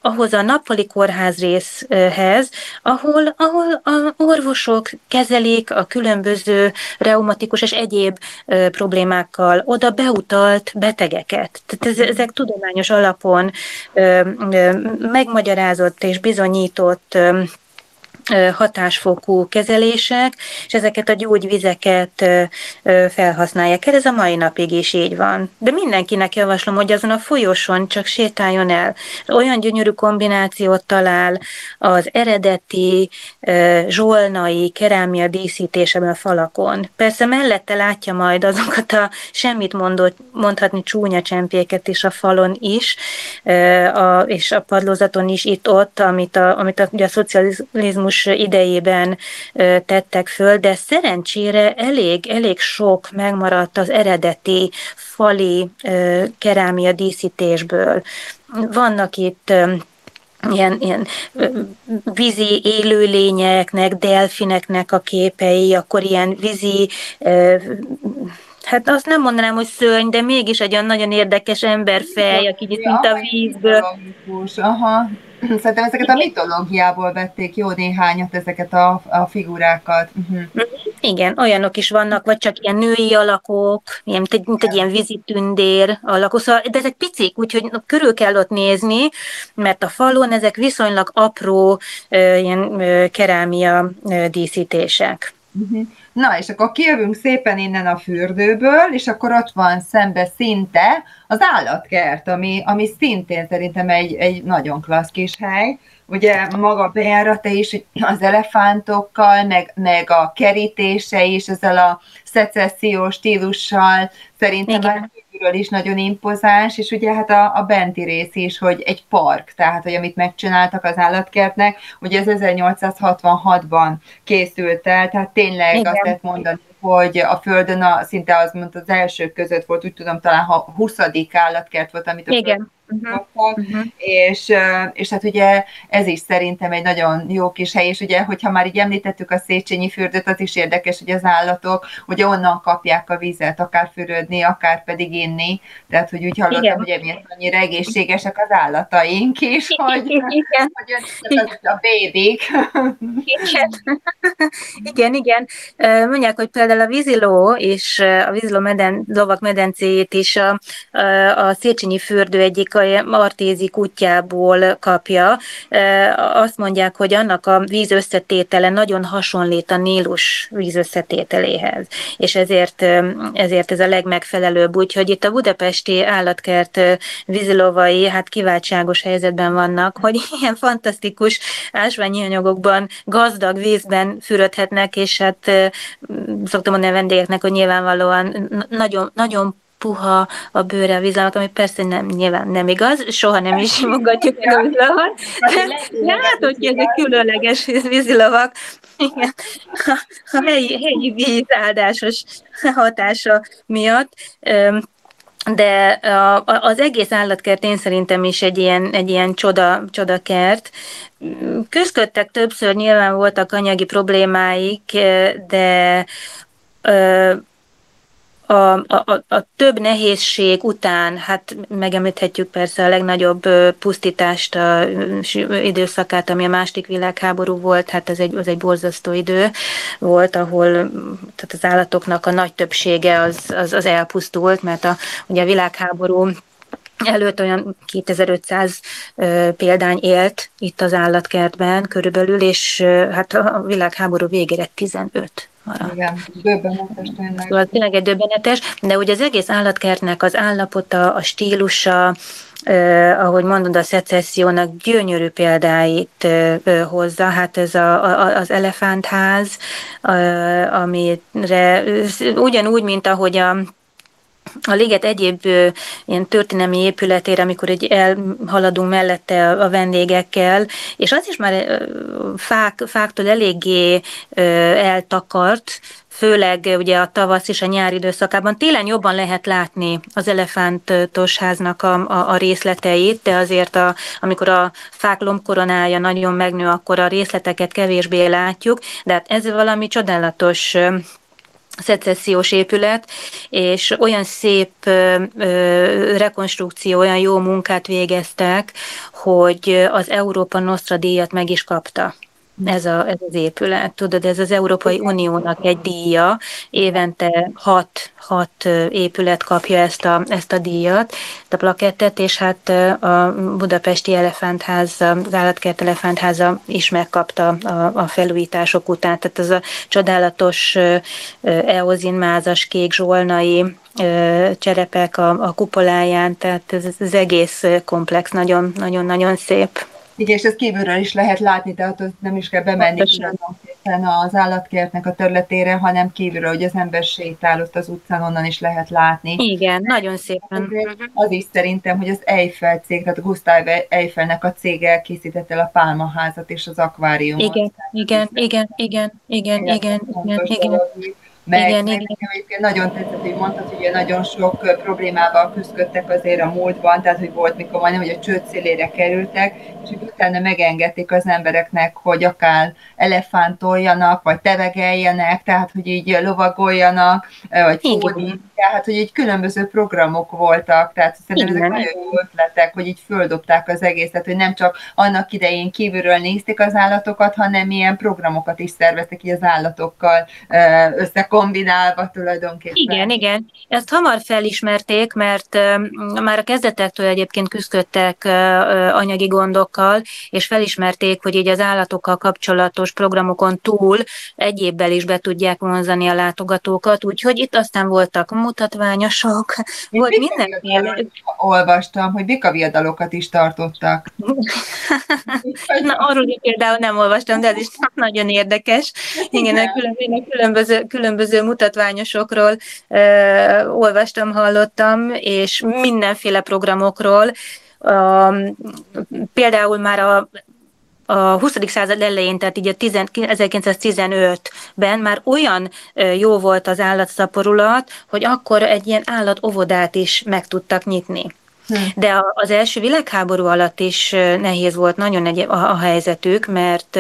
ahhoz a nappali kórház részhez, ahol, ahol a orvosok kezelik a különböző reumatikus és egyéb problémákkal oda beutalt betegeket. Tehát ezek tudományos alapon megmagyarázott és bizonyított hatásfokú kezelések, és ezeket a gyógyvizeket felhasználják el. Ez a mai napig is így van. De mindenkinek javaslom, hogy azon a folyosón csak sétáljon el. Olyan gyönyörű kombinációt talál az eredeti zsolnai kerámia díszítéseben a falakon. Persze mellette látja majd azokat a semmit mondott, mondhatni csúnya csempéket is a falon is, és a padlózaton is itt-ott, amit a, amit a, ugye a szocializmus koronavírus idejében tettek föl, de szerencsére elég, elég sok megmaradt az eredeti fali kerámia díszítésből. Vannak itt ilyen, ilyen vízi élőlényeknek, delfineknek a képei, akkor ilyen vízi hát azt nem mondanám, hogy szörny, de mégis egy olyan nagyon érdekes emberfej, aki itt mint a vízből. Aha. Szerintem ezeket a mitológiából vették jó néhányat, ezeket a, a figurákat. Uh-huh. Igen, olyanok is vannak, vagy csak ilyen női alakok, ilyen, mint, egy, mint egy ilyen vizitündér alakok, szóval, de ezek picik, úgyhogy körül kell ott nézni, mert a falon ezek viszonylag apró ilyen kerámia díszítések. Uh-huh. Na, és akkor kijövünk szépen innen a fürdőből, és akkor ott van szembe szinte az állatkert, ami, ami szintén szerintem egy, egy nagyon klassz kis hely. Ugye maga bejárata is az elefántokkal, meg, meg a kerítése is ezzel a szecessziós stílussal szerintem Igen kívülről is nagyon impozáns, és ugye hát a, a benti rész is, hogy egy park, tehát hogy amit megcsináltak az állatkertnek, ugye ez 1866-ban készült el, tehát tényleg Igen. azt lehet mondani, hogy a Földön a, szinte az, mint az elsők között volt, úgy tudom, talán ha 20. állatkert volt, amit a Igen uh-huh. uh-huh. És, és hát ugye ez is szerintem egy nagyon jó kis hely, és ugye, hogyha már így említettük a Széchenyi fürdőt, az is érdekes, hogy az állatok ugye onnan kapják a vizet, akár fürödni, akár pedig inni, tehát hogy úgy hallottam, Igen. hogy emiatt annyira egészségesek az állataink is, hogy, igen. hogy a bébik. Igen. igen, igen. Mondják, hogy például a víziló és a víziló meden, lovak medencéjét is a, a Széchenyi fürdő egyik Martézi kutyából kapja. Azt mondják, hogy annak a víz összetétele nagyon hasonlít a Nílus víz összetételéhez, és ezért, ezért ez a legmegfelelőbb. Úgyhogy itt a budapesti állatkert vízilovai hát kiváltságos helyzetben vannak, hogy ilyen fantasztikus ásványi anyagokban, gazdag vízben fürödhetnek, és hát szoktam mondani a vendégeknek, hogy nyilvánvalóan nagyon, nagyon puha a bőre a vízlavat, ami persze nem, nyilván nem igaz, soha nem is mogatjuk meg a vízlavat. Hát, hogy ezek különleges vízlavak, igen, a, helyi, helyi víz áldásos hatása miatt de az egész állatkert én szerintem is egy ilyen, egy ilyen csoda, csodakert. Küzdködtek többször, nyilván voltak anyagi problémáik, de a, a, a több nehézség után, hát megemlíthetjük persze a legnagyobb pusztítást, a időszakát, ami a második világháború volt, hát ez egy, az egy borzasztó idő volt, ahol tehát az állatoknak a nagy többsége az, az, az elpusztult, mert a, ugye a világháború előtt olyan 2500 példány élt itt az állatkertben körülbelül, és hát a világháború végére 15 maradt. Igen, döbbenetes tényleg. Szóval tényleg egy döbbenetes, de ugye az egész állatkertnek az állapota, a stílusa, Uh, ahogy mondod, a szecessziónak gyönyörű példáit uh, hozza. Hát ez a, a, az elefántház, uh, amire ugyanúgy, mint ahogy a a liget egyéb ilyen történelmi épületére, amikor egy elhaladunk mellette a, vendégekkel, és az is már fák, fáktól eléggé eltakart, főleg ugye a tavasz és a nyári időszakában. Télen jobban lehet látni az elefántos háznak a, a, a részleteit, de azért a, amikor a fák lombkoronája nagyon megnő, akkor a részleteket kevésbé látjuk, de hát ez valami csodálatos szecessziós épület, és olyan szép ö, ö, rekonstrukció, olyan jó munkát végeztek, hogy az Európa Nostra díjat meg is kapta ez, a, ez az épület. Tudod, ez az Európai Uniónak egy díja, évente hat, hat épület kapja ezt a, ezt a díjat, a plakettet, és hát a Budapesti Elefántháza, az Állatkert Elefántháza is megkapta a, a felújítások után. Tehát ez a csodálatos eozinmázas kék zsolnai cserepek a, a kupoláján, tehát ez, ez az egész komplex nagyon-nagyon szép. Igen, és ezt kívülről is lehet látni, tehát nem is kell bemenni tulajdonképpen az állatkertnek a területére, hanem kívülről, hogy az ember sétál ott az utcán, onnan is lehet látni. Igen, nagyon szépen. Az is szerintem, hogy az Eiffel cég, tehát Gustav Eiffelnek a cége készítette el a pálmaházat és az akváriumot. Igen, igen, igen, igen, igen, igen, igen, igen. Meg, igen, meg igen. egyébként nagyon tetszett, hogy mondtad, hogy nagyon sok problémával küzdöttek azért a múltban, tehát hogy volt, mikor majdnem, hogy a csőd szélére kerültek, és hogy utána megengedték az embereknek, hogy akár elefántoljanak, vagy tevegeljenek, tehát hogy így lovagoljanak, vagy fúrni tehát, hogy így különböző programok voltak, tehát szerintem ezek nagyon jó ötletek, hogy így földobták az egészet, hogy nem csak annak idején kívülről nézték az állatokat, hanem ilyen programokat is szerveztek így az állatokkal összekombinálva tulajdonképpen. Igen, igen. Ezt hamar felismerték, mert már a kezdetektől egyébként küzdöttek anyagi gondokkal, és felismerték, hogy így az állatokkal kapcsolatos programokon túl egyébbel is be tudják vonzani a látogatókat, úgyhogy itt aztán voltak mutatványosok, Én volt mindenféle. Olvastam, hogy bikaviadalokat is tartottak. Na, arról például nem olvastam, de ez is nagyon érdekes. Igen, a különböző, különböző, különböző mutatványosokról uh, olvastam, hallottam, és mindenféle programokról, Um, például már a a 20. század elején, tehát így a 1915-ben már olyan jó volt az állatszaporulat, hogy akkor egy ilyen állatovodát is meg tudtak nyitni. Hm. De az első világháború alatt is nehéz volt nagyon egy, a, a helyzetük, mert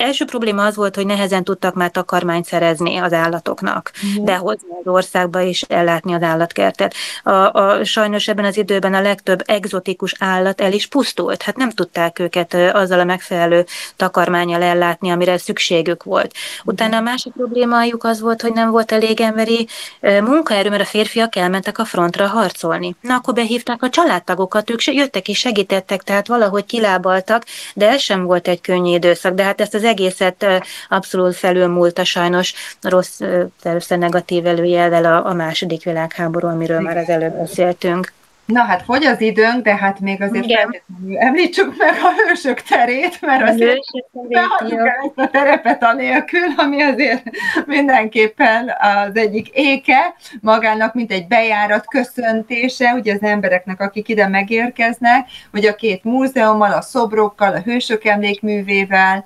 első probléma az volt, hogy nehezen tudtak már takarmányt szerezni az állatoknak, uh-huh. behozni az országba és ellátni az állatkertet. A, a, sajnos ebben az időben a legtöbb egzotikus állat el is pusztult. Hát nem tudták őket azzal a megfelelő takarmányal ellátni, amire szükségük volt. Utána a másik problémájuk az volt, hogy nem volt elég emberi munkaerő, mert a férfiak elmentek a frontra harcolni. Na, akkor behívták a családtagokat, ők jöttek és segítettek, tehát valahogy kilábaltak, de ez sem volt egy könnyű időszak. De hát ezt az egészet abszolút felülmúlta sajnos rossz, persze negatív előjelvel a, a második világháború, amiről már az előbb beszéltünk. Na hát fogy az időnk, de hát még azért feltétlenül említsük meg a hősök terét, mert azért behagyjuk el ezt a terepet anélkül, ami azért mindenképpen az egyik éke magának, mint egy bejárat köszöntése, ugye az embereknek, akik ide megérkeznek, hogy a két múzeummal, a szobrokkal, a hősök emlékművével.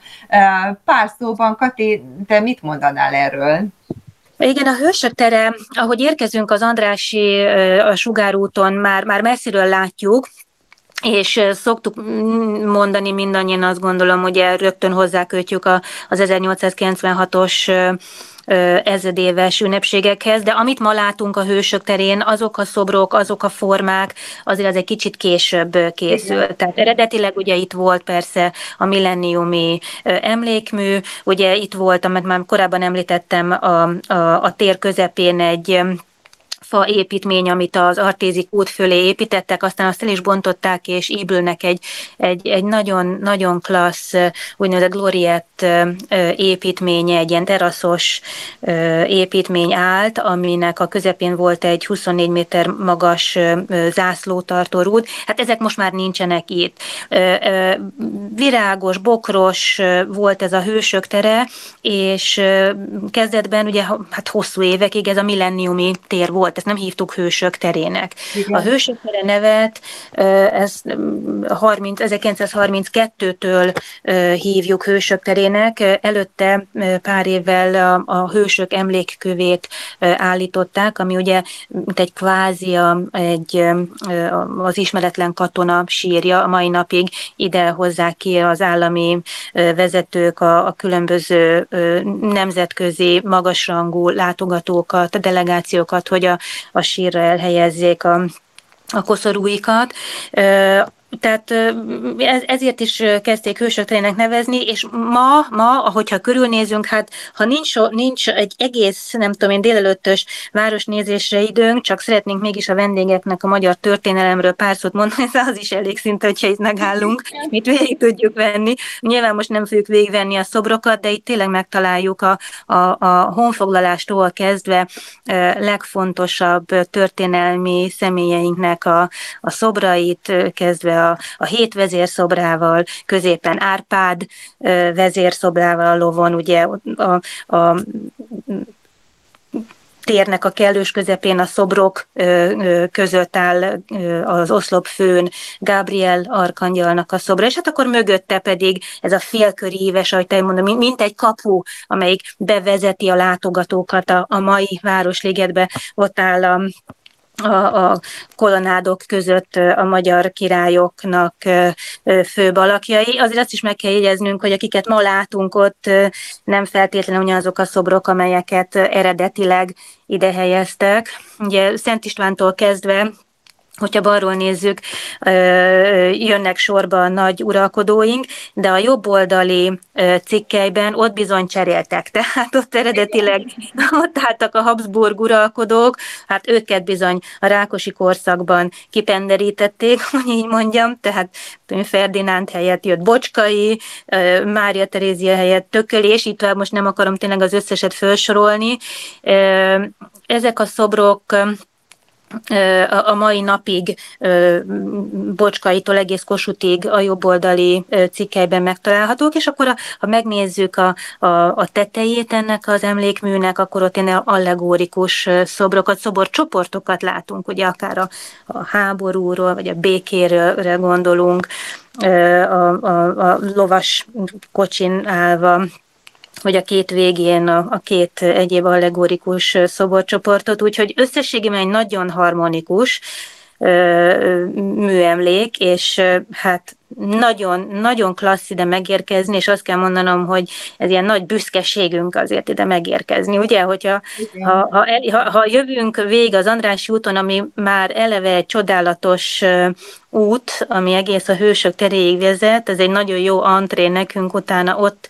Pár szóban, Kati, te mit mondanál erről? Igen, a Hősök tere, ahogy érkezünk az Andrási a Sugárúton, már, már messziről látjuk, és szoktuk mondani mindannyian azt gondolom, hogy rögtön hozzákötjük az 1896-os ezredéves ünnepségekhez, de amit ma látunk a hősök terén, azok a szobrok, azok a formák, azért az egy kicsit később készült. Tehát eredetileg ugye itt volt persze a milleniumi emlékmű, ugye itt volt, amit már korábban említettem, a, a, a tér közepén egy fa építmény, amit az Artézik út fölé építettek, aztán azt el is bontották, és épülnek egy, egy, egy nagyon, nagyon klassz, úgynevezett gloriett építménye, egy ilyen teraszos építmény állt, aminek a közepén volt egy 24 méter magas zászlótartó rúd. Hát ezek most már nincsenek itt. Virágos, bokros volt ez a hősök tere, és kezdetben ugye hát hosszú évekig ez a milleniumi tér volt, ezt nem hívtuk hősök terének. Igen. A hősök tere nevet ez 30, 1932-től hívjuk hősök terének, előtte pár évvel a, a hősök emlékkövét állították, ami ugye mint egy kvázi a, egy, az ismeretlen katona sírja, a mai napig ide hozzák ki az állami vezetők a, a különböző nemzetközi magasrangú látogatókat, delegációkat, hogy a, a sírra elhelyezzék a, a koszorúikat tehát ez, ezért is kezdték hősöktelének nevezni, és ma, ma, ahogyha körülnézünk, hát ha nincs, nincs egy egész, nem tudom én, délelőttös városnézésre időnk, csak szeretnénk mégis a vendégeknek a magyar történelemről pár szót mondani, ez az is elég szinte, hogyha itt megállunk, mit végig tudjuk venni. Nyilván most nem fogjuk végigvenni a szobrokat, de itt tényleg megtaláljuk a, a, a honfoglalástól kezdve legfontosabb történelmi személyeinknek a, a szobrait, kezdve a, a hét vezérszobrával, középen Árpád vezérszobrával a lovon, ugye a, a térnek a kellős közepén a szobrok között áll az oszlop főn Gabriel arkangyalnak a szobra, és hát akkor mögötte pedig ez a félköríves, ahogy te mondom, mint egy kapu, amelyik bevezeti a látogatókat a, a mai Városligetbe, ott áll a a, a kolonádok között a magyar királyoknak főbb alakjai. Azért azt is meg kell jegyeznünk, hogy akiket ma látunk ott, nem feltétlenül ugyanazok a szobrok, amelyeket eredetileg ide helyeztek. Ugye Szent Istvántól kezdve hogyha balról nézzük, jönnek sorba a nagy uralkodóink, de a jobb oldali cikkeiben ott bizony cseréltek. Tehát ott eredetileg ott álltak a Habsburg uralkodók, hát őket bizony a Rákosi korszakban kipenderítették, hogy így mondjam, tehát Ferdinánd helyett jött Bocskai, Mária Terézia helyett Tököli, és itt most nem akarom tényleg az összeset felsorolni. Ezek a szobrok a mai napig Bocskaitól egész Kosutig a jobboldali cikkeiben megtalálhatók, és akkor ha megnézzük a, a, a tetejét ennek az emlékműnek, akkor ott ilyen allegórikus szobrokat, szoborcsoportokat látunk, ugye akár a, a háborúról, vagy a békéről gondolunk, a, a, a lovas kocsin állva, vagy a két végén a, a két egyéb allegorikus szoborcsoportot, úgyhogy összességében egy nagyon harmonikus műemlék, és hát nagyon, nagyon klassz ide megérkezni, és azt kell mondanom, hogy ez ilyen nagy büszkeségünk azért ide megérkezni, ugye, hogyha ha, ha, ha, ha jövünk végig az András úton, ami már eleve egy csodálatos út, ami egész a hősök teréig vezet, ez egy nagyon jó antré nekünk, utána ott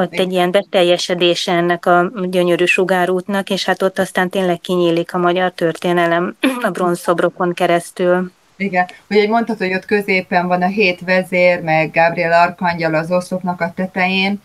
ott egy ilyen beteljesedése ennek a gyönyörű sugárútnak, és hát ott aztán tényleg kinyílik a magyar történelem a bronzszobrokon keresztül. Igen, ugye mondtad, hogy ott középen van a hét vezér, meg Gabriel Arkangyal az oszlopnak a tetején,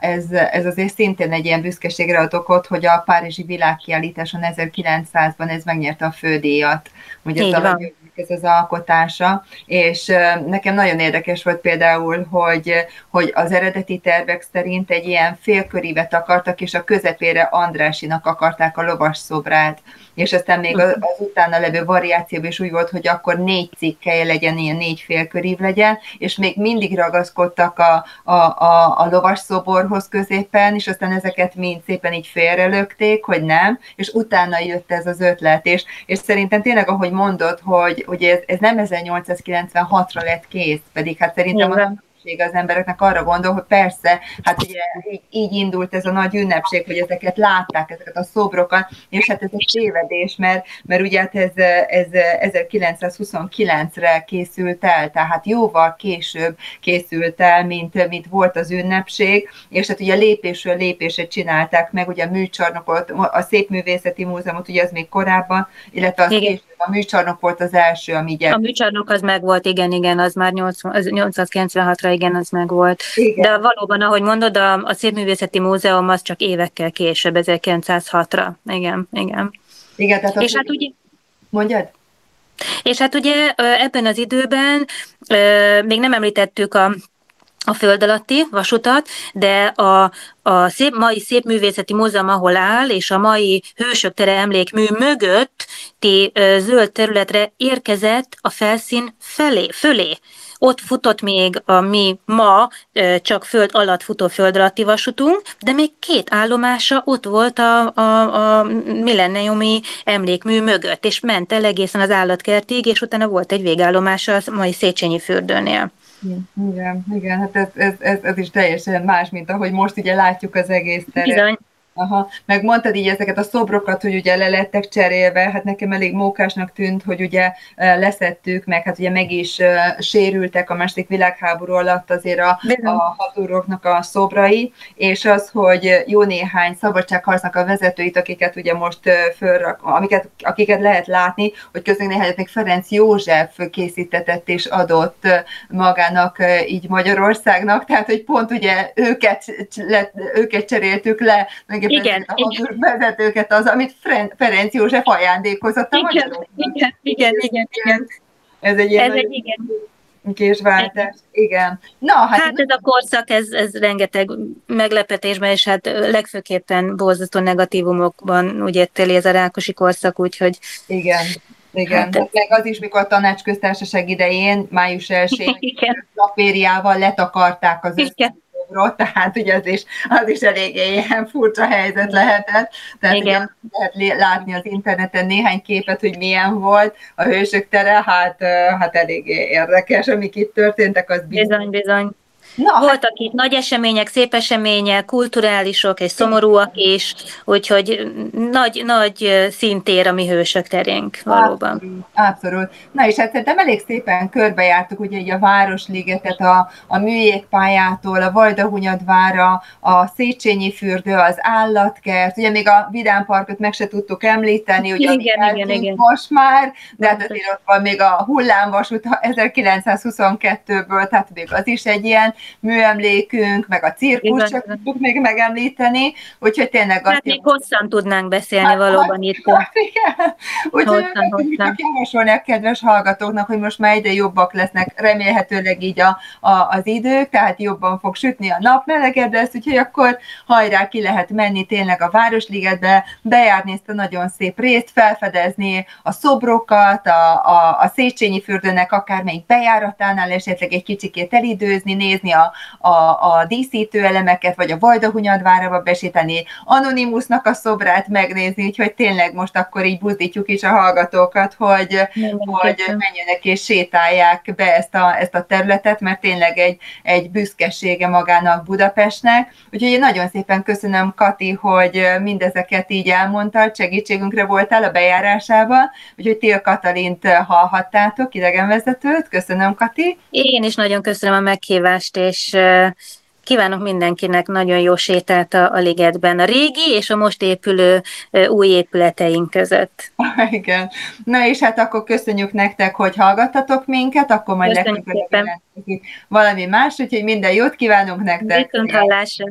ez, ez azért szintén egy ilyen büszkeségre ad okot, hogy a Párizsi világkiállításon 1900-ban ez megnyerte a fődíjat. Ugye ez a ez az alkotása, és nekem nagyon érdekes volt például, hogy, hogy az eredeti tervek szerint egy ilyen félkörívet akartak, és a közepére Andrásinak akarták a lovas szobrát, és aztán még az, az utána levő variációban is úgy volt, hogy akkor négy cikkelje legyen, ilyen négy félkörív legyen, és még mindig ragaszkodtak a, a, a, a lovas szoborhoz középen, és aztán ezeket mind szépen így félrelökték, hogy nem, és utána jött ez az ötlet, és, és szerintem tényleg, ahogy mondod, hogy, hogy ez, ez nem 1896-ra lett kész, pedig hát szerintem Igen ünnepség az embereknek arra gondol, hogy persze, hát ugye így, így indult ez a nagy ünnepség, hogy ezeket látták, ezeket a szobrokat, és hát ez egy tévedés, mert, mert ugye hát ez, ez 1929-re készült el, tehát jóval később készült el, mint, mint volt az ünnepség, és hát ugye lépésről lépésre csinálták meg, ugye a műcsarnokot, a Szépművészeti Múzeumot, ugye az még korábban, illetve az később a műcsarnok volt az első, ami ugye... A műcsarnok az meg volt, igen, igen, az már 896-ra, igen, az meg volt. Igen. De valóban, ahogy mondod, a, a Szépművészeti Múzeum az csak évekkel később, 1906-ra. Igen, igen. Igen, tehát És hát ugye... Mondjad? És hát ugye ebben az időben még nem említettük a a föld alatti vasutat, de a, a szép, mai Szépművészeti Múzeum, ahol áll, és a mai Hősök tere emlékmű mögötti zöld területre érkezett a felszín felé, fölé. Ott futott még a mi ma csak föld alatt futó föld alatti vasutunk, de még két állomása ott volt a, a, a milleniumi emlékmű mögött, és ment el egészen az állatkertig, és utána volt egy végállomása a mai Széchenyi fürdőnél. Igen, igen, hát ez, ez, ez, ez is teljesen más, mint ahogy most ugye látjuk az egész teret. Bizony. Aha, meg mondtad így ezeket a szobrokat, hogy ugye le lettek cserélve, hát nekem elég mókásnak tűnt, hogy ugye leszettük, meg hát ugye meg is sérültek a második világháború alatt azért a, a hadúroknak a szobrai, és az, hogy jó néhány szabadságharcnak a vezetőit, akiket ugye most fölrak, amiket, akiket lehet látni, hogy közben néhányat még Ferenc József készítetett és adott magának így Magyarországnak, tehát hogy pont ugye őket, őket cseréltük le, meg igen, a igen. vezetőket az, amit Ferenc József ajándékozott a igen, magyaroknak. Igen, igen, igen, igen. Ez egy ilyen ez egy, igen. késváltás. Igen. Na, hát, hát ez a korszak, ez, ez rengeteg meglepetésben, és hát legfőképpen borzasztó negatívumokban úgy teli ez a Rákosi korszak, úgyhogy... Igen. Igen, hát, hát meg az is, mikor a tanácsköztársaság idején, május 1-én lapériával letakarták az összes euró, tehát ugye az is, az is eléggé ilyen furcsa helyzet lehetett. Tehát Igen. Ugye lehet látni az interneten néhány képet, hogy milyen volt a hősök tere, hát, hát eléggé érdekes, amik itt történtek, az bizony. Bizony, bizony. Na, hát- Voltak hát... itt nagy események, szép események, kulturálisok és szomorúak is, úgyhogy nagy, nagy szintér a mi hősök terénk valóban. Abszolút, abszolút. Na és hát szerintem elég szépen körbejártuk ugye így a Városligetet, a, a műjégpályától, a Vajdahunyadvára, a Széchenyi fürdő, az állatkert, ugye még a Vidám Parkot meg se tudtuk említeni, ugye igen, igen, igen. most már, de hát azért ott van még a hullámvasút 1922-ből, tehát még az is egy ilyen műemlékünk, meg a cirkus, csak tudjuk még megemlíteni, úgyhogy tényleg... Hát még hosszan tudnánk beszélni hát, valóban hát, itt. Igen. Úgyhogy hosszan, javasolni a kedves hallgatóknak, hogy most már egyre jobbak lesznek remélhetőleg így a, a, az idők, tehát jobban fog sütni a nap, melegebb lesz, úgyhogy akkor hajrá ki lehet menni tényleg a Városligetbe, bejárni ezt a nagyon szép részt, felfedezni a szobrokat, a, a, a Széchenyi fürdőnek akármelyik bejáratánál esetleg egy kicsikét elidőzni, nézni a, a, a díszítő elemeket, vagy a Vajdahunyadvárába beséteni, Anonymusnak a szobrát megnézni, úgyhogy tényleg most akkor így buzdítjuk is a hallgatókat, hogy, hogy menjenek és sétálják be ezt a, ezt a területet, mert tényleg egy, egy büszkesége magának Budapestnek. Úgyhogy én nagyon szépen köszönöm, Kati, hogy mindezeket így elmondtad, segítségünkre voltál a bejárásában, úgyhogy Tél Katalint hallhattátok, idegenvezetőt. Köszönöm, Kati. Én is nagyon köszönöm a meghívást, és kívánok mindenkinek nagyon jó sétát a, a ligetben, a régi és a most épülő új épületeink között. Igen. Na és hát akkor köszönjük nektek, hogy hallgattatok minket, akkor majd legközelebb valami más, úgyhogy minden jót kívánunk nektek. Viszont hallásra.